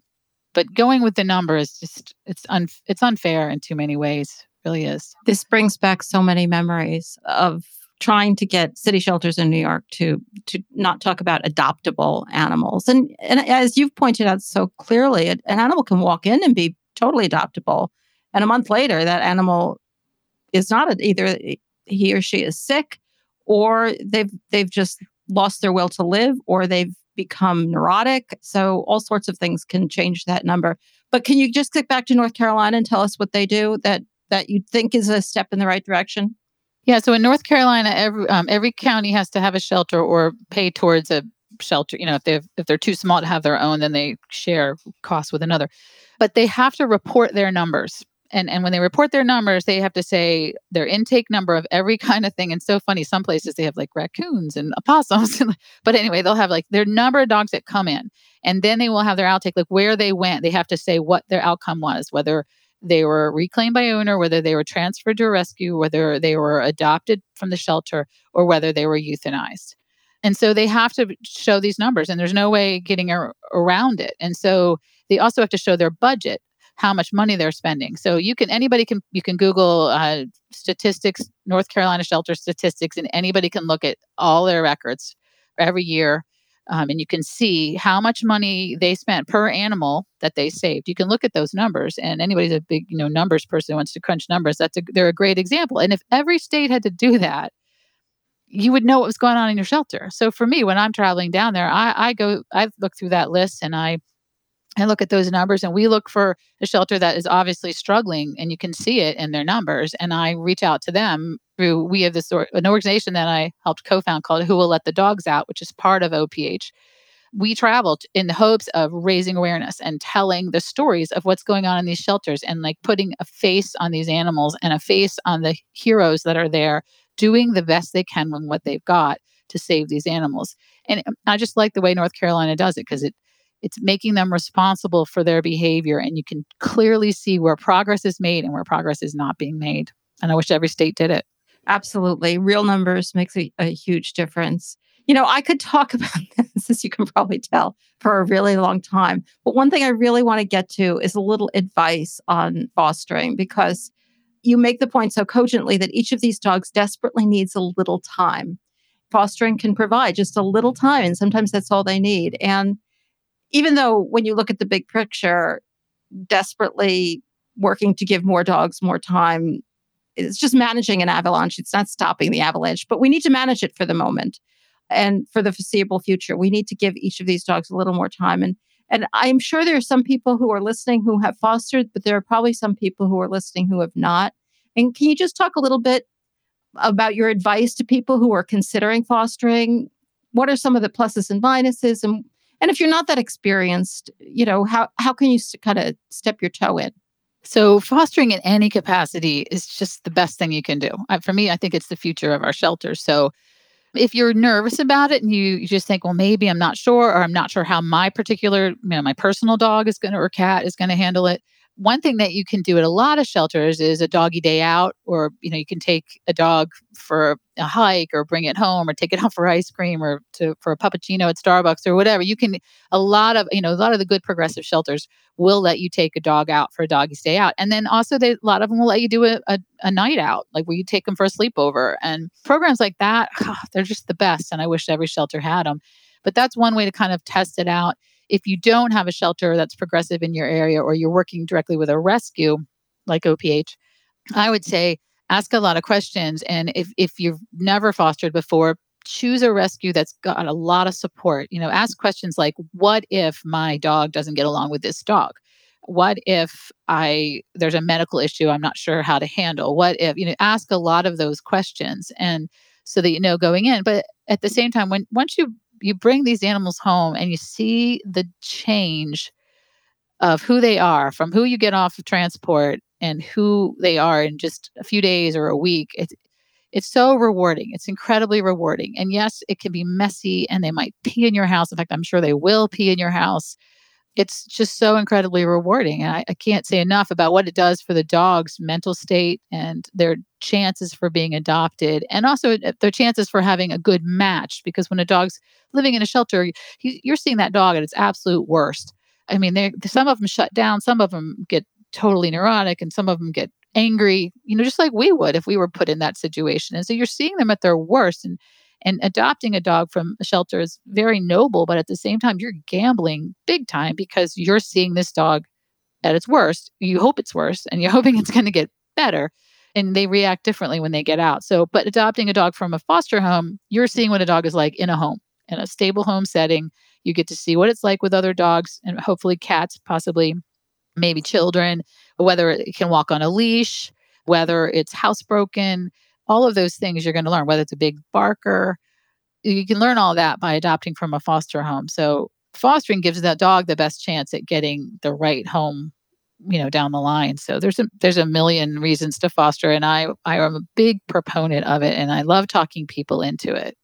But going with the number is just it's un, it's unfair in too many ways. Really is. This brings back so many memories of trying to get city shelters in New York to to not talk about adoptable animals. And and as you've pointed out so clearly, an animal can walk in and be totally adoptable, and a month later, that animal is not either he or she is sick, or they've they've just lost their will to live, or they've become neurotic. So all sorts of things can change that number. But can you just click back to North Carolina and tell us what they do that that you think is a step in the right direction? Yeah, so in North Carolina, every um, every county has to have a shelter or pay towards a shelter. You know, if they if they're too small to have their own, then they share costs with another. But they have to report their numbers, and and when they report their numbers, they have to say their intake number of every kind of thing. And so funny, some places they have like raccoons and opossums. but anyway, they'll have like their number of dogs that come in, and then they will have their outtake, like where they went. They have to say what their outcome was, whether they were reclaimed by owner, whether they were transferred to a rescue, whether they were adopted from the shelter, or whether they were euthanized. And so they have to show these numbers, and there's no way getting ar- around it. And so they also have to show their budget, how much money they're spending. So you can anybody can you can Google uh, statistics, North Carolina shelter statistics, and anybody can look at all their records every year um, and you can see how much money they spent per animal that they saved. You can look at those numbers, and anybody's a big, you know, numbers person who wants to crunch numbers. That's a, they're a great example. And if every state had to do that, you would know what was going on in your shelter. So for me, when I'm traveling down there, I, I go, I look through that list and I and look at those numbers and we look for a shelter that is obviously struggling and you can see it in their numbers and i reach out to them through we have this an organization that i helped co-found called who will let the dogs out which is part of oph we traveled in the hopes of raising awareness and telling the stories of what's going on in these shelters and like putting a face on these animals and a face on the heroes that are there doing the best they can with what they've got to save these animals And um, I just like the way North Carolina does it because it it's making them responsible for their behavior and you can clearly see where progress is made and where progress is not being made. And I wish every state did it. Absolutely. Real numbers makes a, a huge difference. You know, I could talk about this, as you can probably tell, for a really long time. But one thing I really want to get to is a little advice on fostering because you make the point so cogently that each of these dogs desperately needs a little time. Fostering can provide just a little time, and sometimes that's all they need. And even though when you look at the big picture, desperately working to give more dogs more time, it's just managing an avalanche. It's not stopping the avalanche, but we need to manage it for the moment and for the foreseeable future. We need to give each of these dogs a little more time. And and I'm sure there are some people who are listening who have fostered, but there are probably some people who are listening who have not. And can you just talk a little bit about your advice to people who are considering fostering? What are some of the pluses and minuses? And and if you're not that experienced, you know, how how can you kind of step your toe in? So, fostering in any capacity is just the best thing you can do. for me, I think it's the future of our shelters. So, if you're nervous about it and you, you just think, well, maybe I'm not sure, or I'm not sure how my particular, you know, my personal dog is going to or cat is going to handle it. One thing that you can do at a lot of shelters is a doggy day out, or you know, you can take a dog for a hike, or bring it home, or take it out for ice cream, or to for a puppuccino at Starbucks, or whatever. You can a lot of you know a lot of the good progressive shelters will let you take a dog out for a doggy stay out, and then also they, a lot of them will let you do a, a, a night out, like where you take them for a sleepover, and programs like that, oh, they're just the best. And I wish every shelter had them. But that's one way to kind of test it out if you don't have a shelter that's progressive in your area or you're working directly with a rescue like OPH, I would say ask a lot of questions. And if, if you've never fostered before, choose a rescue that's got a lot of support. You know, ask questions like, what if my dog doesn't get along with this dog? What if I there's a medical issue I'm not sure how to handle? What if, you know, ask a lot of those questions and so that you know going in. But at the same time, when once you you bring these animals home and you see the change of who they are from who you get off of transport and who they are in just a few days or a week it's it's so rewarding. It's incredibly rewarding. And yes it can be messy and they might pee in your house. In fact i'm sure they will pee in your house it's just so incredibly rewarding. And I, I, can't say enough about what it does for the dog's mental state and their chances for being adopted, and also uh, their chances for having a good match. Because when a dog's living in a shelter, he, you're seeing that dog at its absolute worst. I mean, some of them shut down, some of them get totally neurotic, and some of them get angry, you know, just like we would if we were put in that situation. And so you're seeing them at their worst. And and adopting a dog from a shelter is very noble, but at the same time, you're gambling big time because you're seeing this dog at its worst. You hope it's worse and you're hoping it's going to get better. And they react differently when they get out. So, but adopting a dog from a foster home, you're seeing what a dog is like in a home, in a stable home setting. You get to see what it's like with other dogs and hopefully cats, possibly maybe children, whether it can walk on a leash, whether it's housebroken, all of those things you're going to learn, whether it's a big barker. You can learn all that by adopting from a foster home. So fostering gives that dog the best chance at getting the right home you know down the line so there's a there's a million reasons to foster and i i am a big proponent of it and i love talking people into it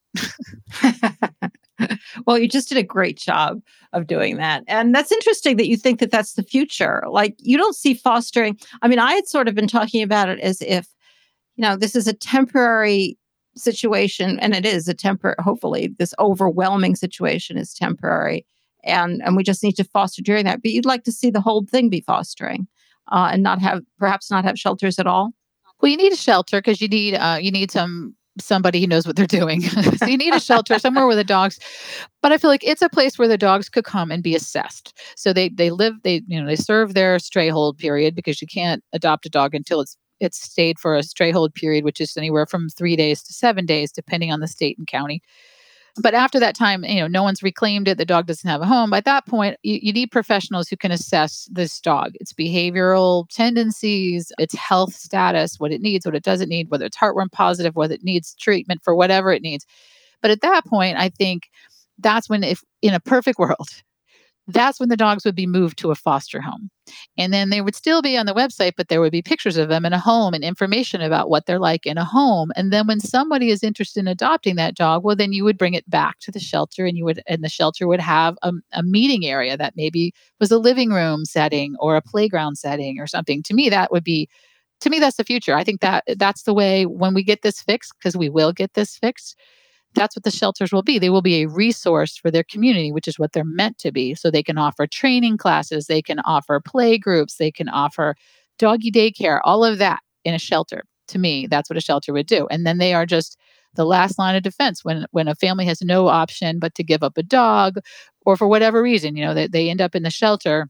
well you just did a great job of doing that and that's interesting that you think that that's the future like you don't see fostering i mean i had sort of been talking about it as if you know, this is a temporary situation, and it is a temporary, hopefully, this overwhelming situation is temporary. And, and we just need to foster during that. But you'd like to see the whole thing be fostering uh, and not have, perhaps not have shelters at all. Well, you need a shelter because you need uh, you need some somebody who knows what they're doing. so you need a shelter somewhere where the dogs but I feel like it's a place where the dogs could come and be assessed. So they they live they you know they serve their stray hold period because you can't adopt a dog until it's it's stayed for a stray hold period, which is anywhere from three days to seven days, depending on the state and county. But after that time, you know, no one's reclaimed it. The dog doesn't have a home. At that point, you, you need professionals who can assess this dog, its behavioral tendencies, its health status, what it needs, what it doesn't need, whether it's heartworm positive, whether it needs treatment for whatever it needs. But at that point, I think that's when, if in a perfect world, that's when the dogs would be moved to a foster home. And then they would still be on the website, but there would be pictures of them in a home and information about what they're like in a home. And then when somebody is interested in adopting that dog, well, then you would bring it back to the shelter and you would, and the shelter would have a, a meeting area that maybe was a living room setting or a playground setting or something. To me, that would be to me that's the future i think that that's the way when we get this fixed because we will get this fixed that's what the shelters will be. They will be a resource for their community, which is what they're meant to be. So they can offer training classes, they can offer play groups, they can offer doggy daycare, all of that in a shelter. To me, that's what a shelter would do. And then they are just the last line of defense when when a family has no option but to give up a dog or for whatever reason, you know, they, they end up in the shelter.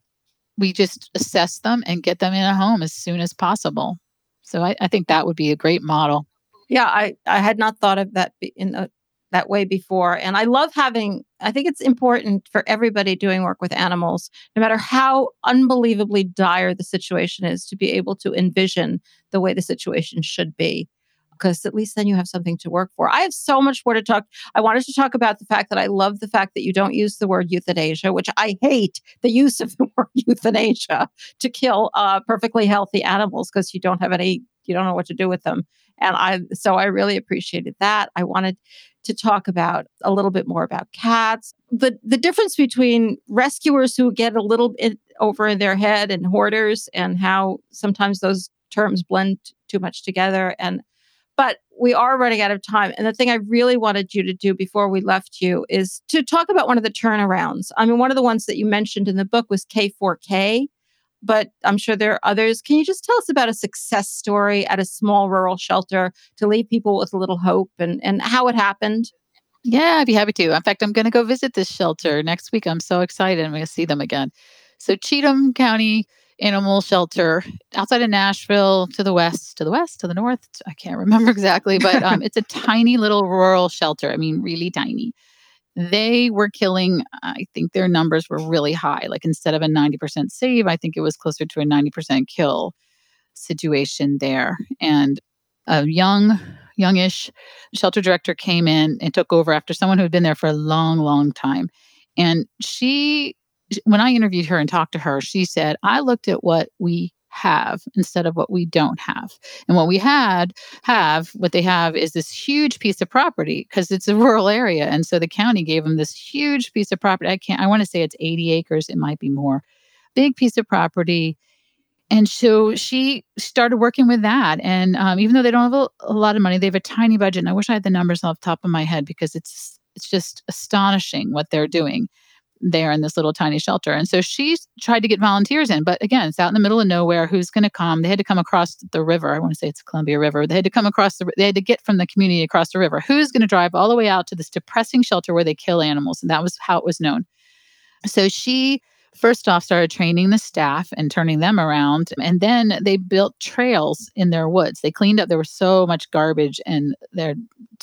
We just assess them and get them in a home as soon as possible. So I, I think that would be a great model. Yeah, I, I had not thought of that in the that way before. And I love having, I think it's important for everybody doing work with animals, no matter how unbelievably dire the situation is, to be able to envision the way the situation should be. Because at least then you have something to work for. I have so much more to talk. I wanted to talk about the fact that I love the fact that you don't use the word euthanasia, which I hate the use of the word euthanasia to kill uh, perfectly healthy animals because you don't have any, you don't know what to do with them. And I, so I really appreciated that. I wanted to talk about a little bit more about cats. The the difference between rescuers who get a little bit over in their head and hoarders and how sometimes those terms blend too much together and but we are running out of time and the thing i really wanted you to do before we left you is to talk about one of the turnarounds i mean one of the ones that you mentioned in the book was k4k but I'm sure there are others. Can you just tell us about a success story at a small rural shelter to leave people with a little hope and, and how it happened? Yeah, I'd be happy to. In fact, I'm going to go visit this shelter next week. I'm so excited. I'm going to see them again. So, Cheatham County Animal Shelter outside of Nashville to the west, to the west, to the north. I can't remember exactly, but um, it's a tiny little rural shelter. I mean, really tiny they were killing i think their numbers were really high like instead of a 90% save i think it was closer to a 90% kill situation there. And a young youngish shelter director came in and took over after someone who had been there for a long long time. And she when i interviewed her and talked to her she said i looked at what we have instead of what we don't have. And what we had have, what they have is this huge piece of property because it's a rural area. And so the county gave them this huge piece of property. I can't, I want to say it's 80 acres, it might be more. Big piece of property. And so she started working with that. And um, even though they don't have a, a lot of money, they have a tiny budget. And I wish I had the numbers off the top of my head because it's it's just astonishing what they're doing there in this little tiny shelter. And so she tried to get volunteers in, but again, it's out in the middle of nowhere. Who's going to come? They had to come across the river. I want to say it's Columbia River. They had to come across the, they had to get from the community across the river. Who's going to drive all the way out to this depressing shelter where they kill animals? And that was how it was known. So she first off started training the staff and turning them around and then they built trails in their woods. They cleaned up there was so much garbage and there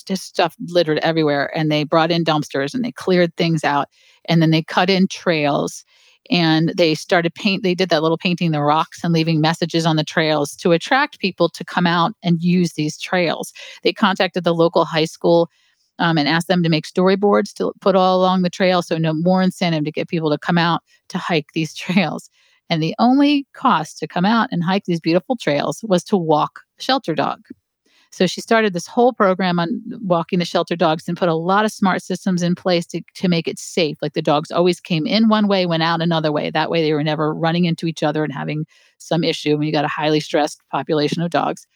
just stuff littered everywhere and they brought in dumpsters and they cleared things out and then they cut in trails and they started paint they did that little painting the rocks and leaving messages on the trails to attract people to come out and use these trails. They contacted the local high school um, and asked them to make storyboards to put all along the trail so no more incentive to get people to come out to hike these trails and the only cost to come out and hike these beautiful trails was to walk the shelter dog so she started this whole program on walking the shelter dogs and put a lot of smart systems in place to, to make it safe. Like the dogs always came in one way, went out another way. That way they were never running into each other and having some issue when you got a highly stressed population of dogs.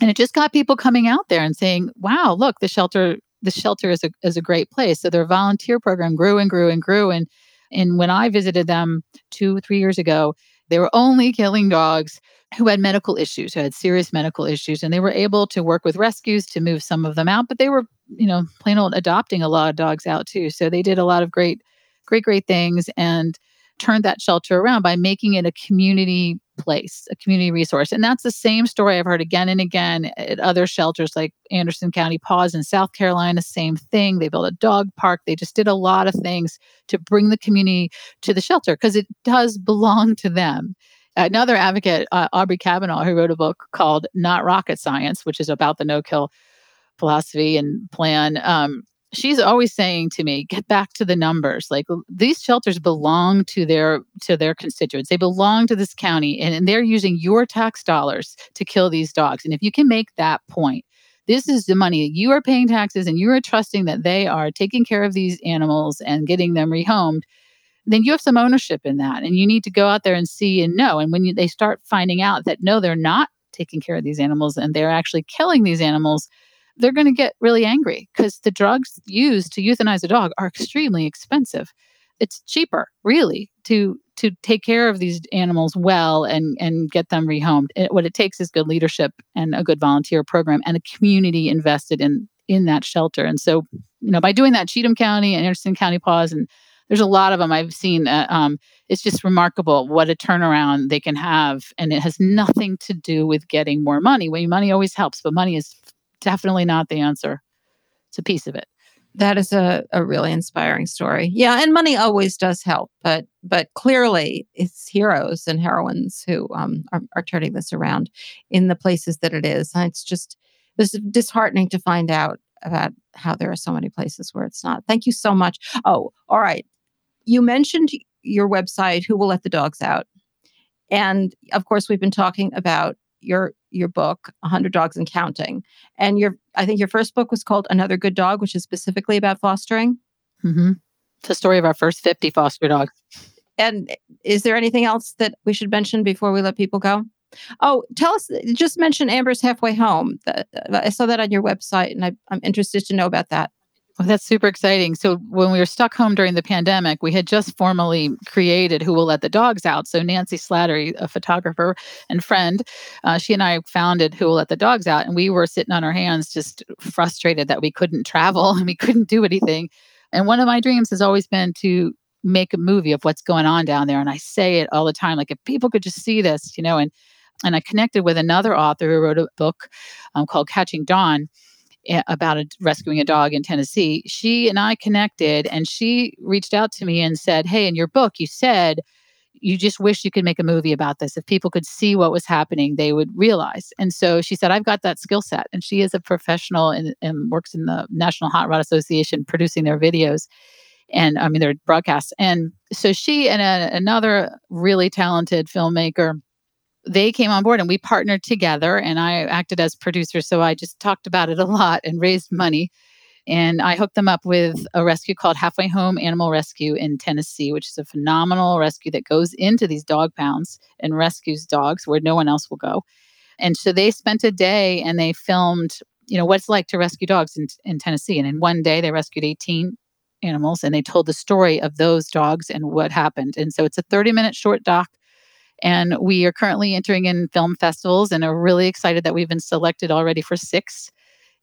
And it just got people coming out there and saying, wow, look, the shelter, the shelter is a is a great place. So their volunteer program grew and grew and grew. And and when I visited them two, three years ago, they were only killing dogs who had medical issues, who had serious medical issues, and they were able to work with rescues to move some of them out. But they were, you know, plain old adopting a lot of dogs out too. So they did a lot of great, great, great things and turned that shelter around by making it a community place, a community resource. And that's the same story I've heard again and again at other shelters like Anderson County Paws in South Carolina, same thing. They built a dog park. They just did a lot of things to bring the community to the shelter because it does belong to them another advocate, uh, Aubrey Cavanaugh, who wrote a book called Not Rocket Science, which is about the no kill philosophy and plan. Um, she's always saying to me get back to the numbers. Like these shelters belong to their to their constituents. They belong to this county and, and they're using your tax dollars to kill these dogs. And if you can make that point this is the money you are paying taxes and you are trusting that they are taking care of these animals and getting them rehomed then you have some ownership in that and you need to go out there and see and know. And when you, they start finding out that no they're not taking care of these animals and they're actually killing these animals they're going to get really angry because the drugs used to euthanize a dog are extremely expensive. It's cheaper, really, to to take care of these animals well and and get them rehomed. It, what it takes is good leadership and a good volunteer program and a community invested in in that shelter. And so, you know, by doing that, Cheatham County and Anderson County Paws and there's a lot of them I've seen. Uh, um, it's just remarkable what a turnaround they can have, and it has nothing to do with getting more money. Well, money always helps, but money is definitely not the answer. It's a piece of it. That is a, a really inspiring story. Yeah, and money always does help, but but clearly it's heroes and heroines who um, are, are turning this around in the places that it is. And it's just it's disheartening to find out about how there are so many places where it's not. Thank you so much. Oh, all right. You mentioned your website, Who Will Let the Dogs Out? And of course, we've been talking about your your book 100 dogs and counting. And your i think your first book was called another good dog which is specifically about fostering. Mm-hmm. it's the story of our first 50 foster dogs. And is there anything else that we should mention before we let people go? Oh tell us just mention amber's halfway home i saw that on your website and I, i'm interested to know about that well, that's super exciting. So, when we were stuck home during the pandemic, we had just formally created Who Will Let the Dogs Out. So, Nancy Slattery, a photographer and friend, uh, she and I founded Who Will Let the Dogs Out. And we were sitting on our hands, just frustrated that we couldn't travel and we couldn't do anything. And one of my dreams has always been to make a movie of what's going on down there. And I say it all the time like, if people could just see this, you know, and and I connected with another author who wrote a book um, called Catching Dawn about a, rescuing a dog in Tennessee, she and I connected and she reached out to me and said, Hey, in your book, you said you just wish you could make a movie about this. If people could see what was happening, they would realize. And so she said, I've got that skill set. And she is a professional and, and works in the National Hot Rod Association producing their videos and I mean, their broadcasts. And so she and a, another really talented filmmaker they came on board and we partnered together and I acted as producer. So I just talked about it a lot and raised money. And I hooked them up with a rescue called Halfway Home Animal Rescue in Tennessee, which is a phenomenal rescue that goes into these dog pounds and rescues dogs where no one else will go. And so they spent a day and they filmed, you know, what it's like to rescue dogs in, in Tennessee. And in one day, they rescued 18 animals and they told the story of those dogs and what happened. And so it's a 30 minute short doc and we are currently entering in film festivals and are really excited that we've been selected already for six.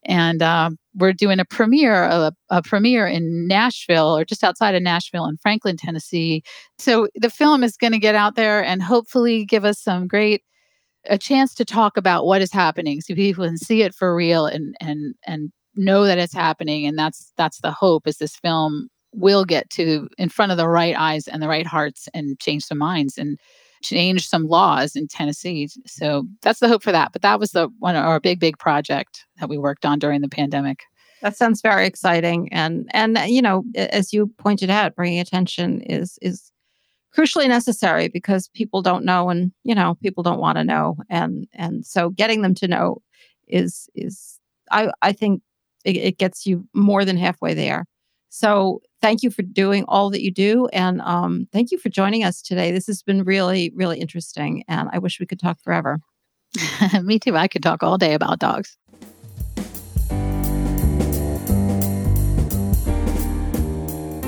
And uh, we're doing a premiere, a, a premiere in Nashville or just outside of Nashville in Franklin, Tennessee. So the film is going to get out there and hopefully give us some great a chance to talk about what is happening so people can see it for real and and and know that it's happening and that's that's the hope is this film will get to in front of the right eyes and the right hearts and change some minds and change some laws in Tennessee. So that's the hope for that. But that was the one our big, big project that we worked on during the pandemic. That sounds very exciting, and and uh, you know, as you pointed out, bringing attention is is crucially necessary because people don't know, and you know, people don't want to know, and and so getting them to know is is I I think it, it gets you more than halfway there. So thank you for doing all that you do. And um, thank you for joining us today. This has been really, really interesting. And I wish we could talk forever. Me too. I could talk all day about dogs.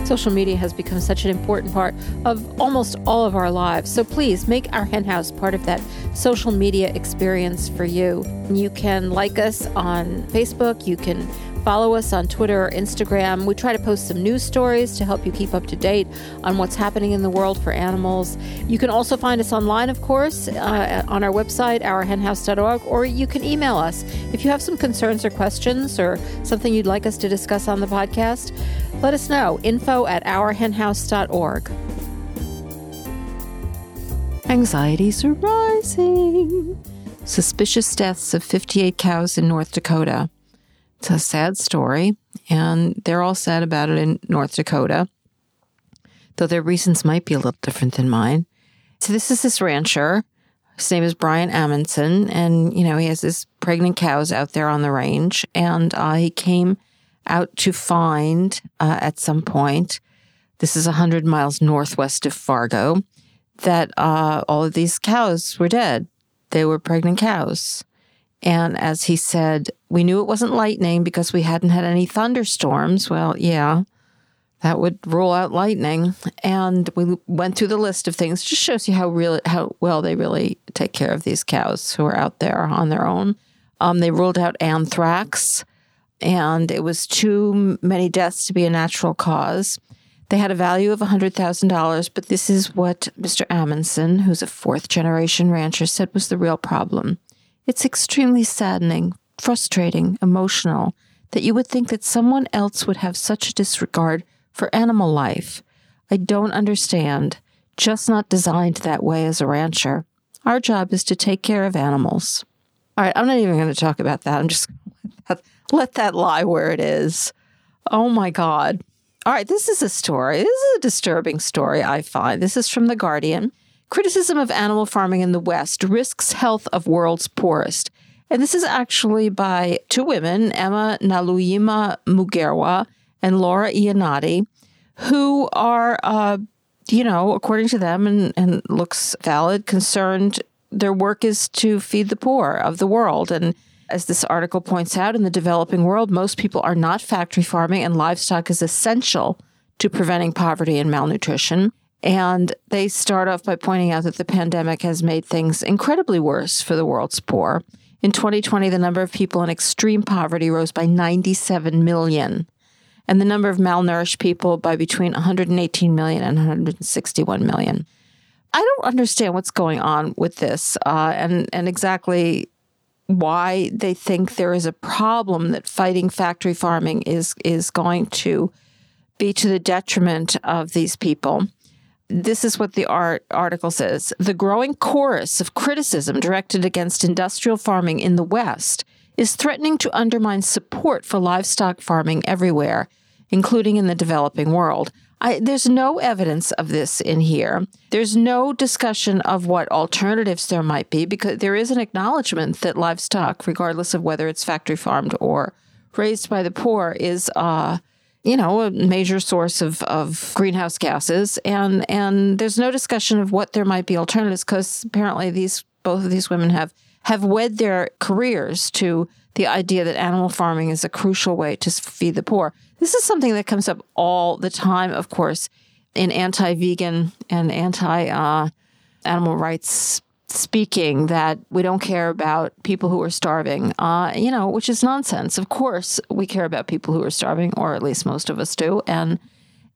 Social media has become such an important part of almost all of our lives. So please make our hen house part of that social media experience for you. You can like us on Facebook. You can Follow us on Twitter or Instagram. We try to post some news stories to help you keep up to date on what's happening in the world for animals. You can also find us online, of course, uh, on our website, ourhenhouse.org, or you can email us. If you have some concerns or questions or something you'd like us to discuss on the podcast, let us know. Info at ourhenhouse.org. Anxieties are rising. Suspicious deaths of 58 cows in North Dakota. It's a sad story, and they're all sad about it in North Dakota, though their reasons might be a little different than mine. So, this is this rancher. His name is Brian Amundson, and you know he has his pregnant cows out there on the range, and uh, he came out to find uh, at some point. This is hundred miles northwest of Fargo. That uh, all of these cows were dead. They were pregnant cows. And as he said, we knew it wasn't lightning because we hadn't had any thunderstorms. Well, yeah, that would rule out lightning. And we went through the list of things. Just shows you how real, how well they really take care of these cows who are out there on their own. Um, they ruled out anthrax, and it was too many deaths to be a natural cause. They had a value of $100,000, but this is what Mr. Amundsen, who's a fourth generation rancher, said was the real problem. It's extremely saddening, frustrating, emotional that you would think that someone else would have such a disregard for animal life. I don't understand. Just not designed that way as a rancher. Our job is to take care of animals. All right, I'm not even going to talk about that. I'm just let, let that lie where it is. Oh my God. All right, this is a story. This is a disturbing story, I find. This is from The Guardian. Criticism of animal farming in the West risks health of world's poorest. And this is actually by two women, Emma Naluyima Mugerwa and Laura Iannotti, who are, uh, you know, according to them, and, and looks valid, concerned their work is to feed the poor of the world. And as this article points out, in the developing world, most people are not factory farming, and livestock is essential to preventing poverty and malnutrition. And they start off by pointing out that the pandemic has made things incredibly worse for the world's poor. In 2020, the number of people in extreme poverty rose by 97 million, and the number of malnourished people by between 118 million and 161 million. I don't understand what's going on with this uh, and, and exactly why they think there is a problem that fighting factory farming is, is going to be to the detriment of these people this is what the art article says the growing chorus of criticism directed against industrial farming in the west is threatening to undermine support for livestock farming everywhere including in the developing world I, there's no evidence of this in here. There's no discussion of what alternatives there might be because there is an acknowledgement that livestock, regardless of whether it's factory farmed or raised by the poor, is uh, you know, a major source of, of greenhouse gases. And and there's no discussion of what there might be alternatives because apparently these both of these women have have wed their careers to the idea that animal farming is a crucial way to feed the poor. This is something that comes up all the time, of course, in anti-vegan and anti-animal uh, rights speaking that we don't care about people who are starving, uh, you know, which is nonsense. Of course, we care about people who are starving, or at least most of us do. And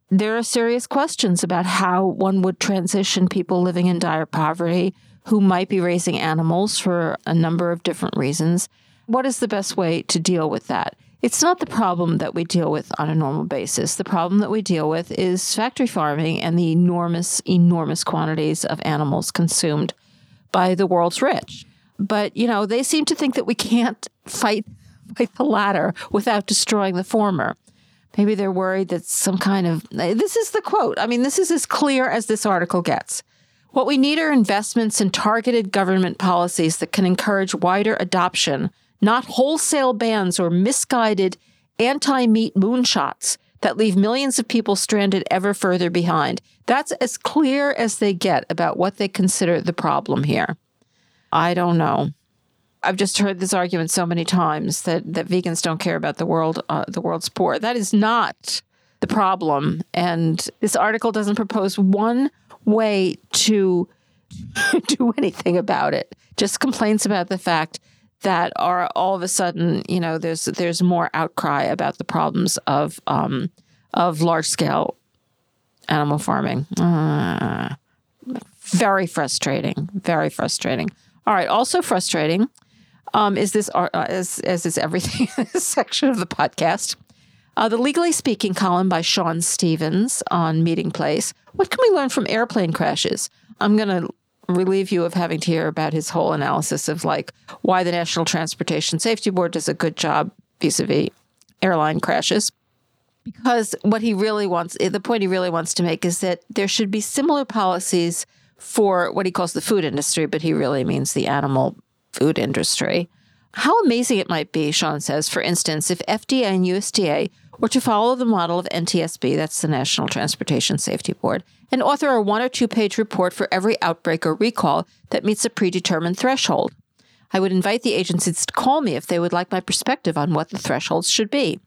there are serious questions about how one would transition people living in dire poverty who might be raising animals for a number of different reasons. What is the best way to deal with that? It's not the problem that we deal with on a normal basis. The problem that we deal with is factory farming and the enormous, enormous quantities of animals consumed by the world's rich. But, you know, they seem to think that we can't fight, fight the latter without destroying the former. Maybe they're worried that some kind of this is the quote. I mean, this is as clear as this article gets. What we need are investments in targeted government policies that can encourage wider adoption, not wholesale bans or misguided anti meat moonshots that leave millions of people stranded ever further behind. That's as clear as they get about what they consider the problem here. I don't know. I've just heard this argument so many times that, that vegans don't care about the world, uh, the world's poor. That is not the problem. And this article doesn't propose one way to do anything about it. Just complains about the fact that are all of a sudden, you know, there's there's more outcry about the problems of um, of large scale animal farming. Uh, very frustrating. Very frustrating. All right. Also frustrating um, is this uh, as as is everything in this section of the podcast. Uh, the Legally Speaking column by Shawn Stevens on Meatingplace. What can we learn from airplane crashes? I'm going to relieve you of having to hear about his whole analysis of like why the National Transportation Safety Board does a good job vis-a-vis airline crashes. Because what he really wants eh, the point he really wants to make is that there should be similar policies for what he calls the food industry but he really means the animal food industry. How amazing it might be shawn says for instance if fda and usda were to follow the model of ntsb that's the national transportation safety board and author a one or two page report for every outbreak or recall that meets a predetermined threshold I would invite the agencies to call me if they would like my perspective on what the thresholds should be.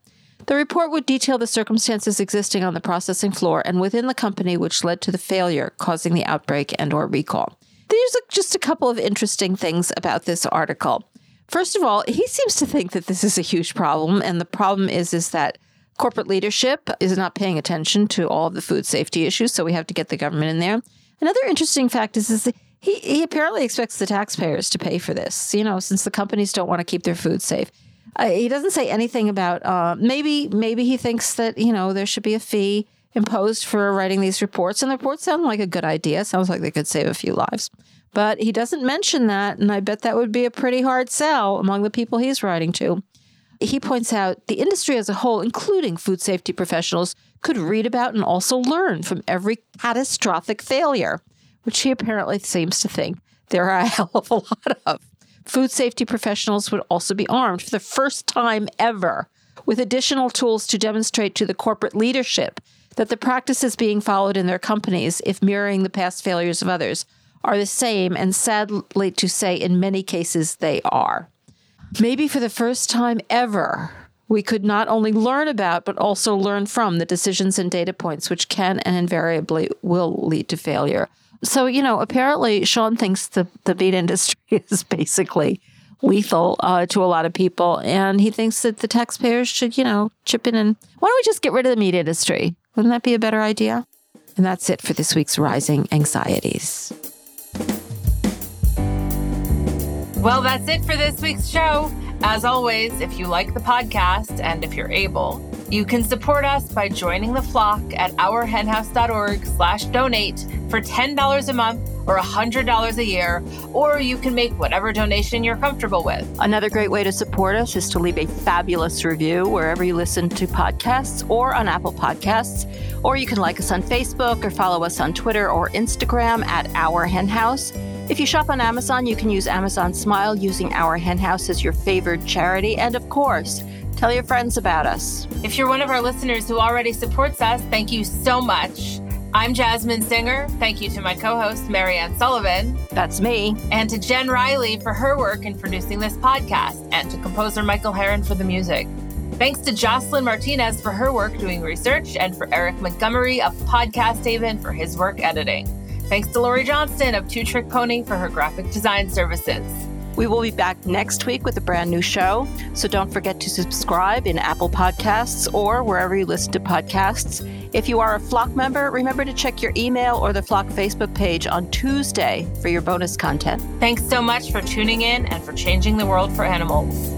The report would detail the circumstances existing on the processing floor and within the company which led to the failure causing the outbreak and or recall. There's just a couple of interesting things about this article. First of all, he seems to think that this is a huge problem and the problem is is that corporate leadership is not paying attention to all of the food safety issues, so we have to get the government in there. Another interesting fact is, is he, he apparently expects the taxpayers to pay for this, you know, since the companies don't want to keep their food safe. Uh, he doesn't say anything about uh, maybe maybe he thinks that you know there should be a fee imposed for writing these reports, and the reports sound like a good idea. Sounds like they could save a few lives, but he doesn't mention that, and I bet that would be a pretty hard sell among the people he's writing to. He points out the industry as a whole, including food safety professionals, could read about and also learn from every catastrophic failure which he apparently seems to think there are a hell of a lot of. Food safety professionals would also be armed for the first time ever with additional tools to demonstrate to the corporate leadership that the practices being followed in their companies, if mirroring the past failures of others, are the same, and sadly to say, in many cases, they are. Maybe for the first time ever, we could not only learn about, but also learn from the decisions and data points which can and invariably will lead to failure. So, you know, apparently Shawn thinks the, the meat industry is basically lethal uh, to a lot of people. And he thinks that the taxpayers should, you know, chip in and why don't we just get rid of the meat industry? Wouldn't that be a better idea? And that's it for this week's Rising Anxieties. Well, that's it for this week's show. As always, if you like the podcast and if you're able, you can support us by joining the flock at ourhenhouse.org slash donate for $10 a month or $100 a year, or you can make whatever donation you're comfortable with. Another great way to support us is to leave a fabulous review wherever you listen to podcasts or on Apple Podcasts. Or you can like us on Facebook or follow us on Twitter or Instagram at Our Hen House. If you shop on Amazon, you can use Amazon Smile using Our Hen House as your favorite charity. And of course, Tell your friends about us. If you're one of our listeners who already supports us, thank you so much. I'm Jasmin Singer. Thank you to my co host, Mariann Sullivan. That's me. And to Jen Riley for her work in producing this podcast, and to composer Michael Heron for the music. Thanks to Jocelyn Martinez for her work doing research, and for Eric Montgomery of Podcast Haven for his work editing. Thanks to Lori Johnston of Two Trick Pony for her graphic design services. We will be back next week with a brand new show. So don't forget to subscribe in Apple Podcasts or wherever you listen to podcasts. If you are a Flock member, remember to check your email or the Flock Facebook page on Tuesday for your bonus content. Thanks so much for tuning in and for changing the world for animals.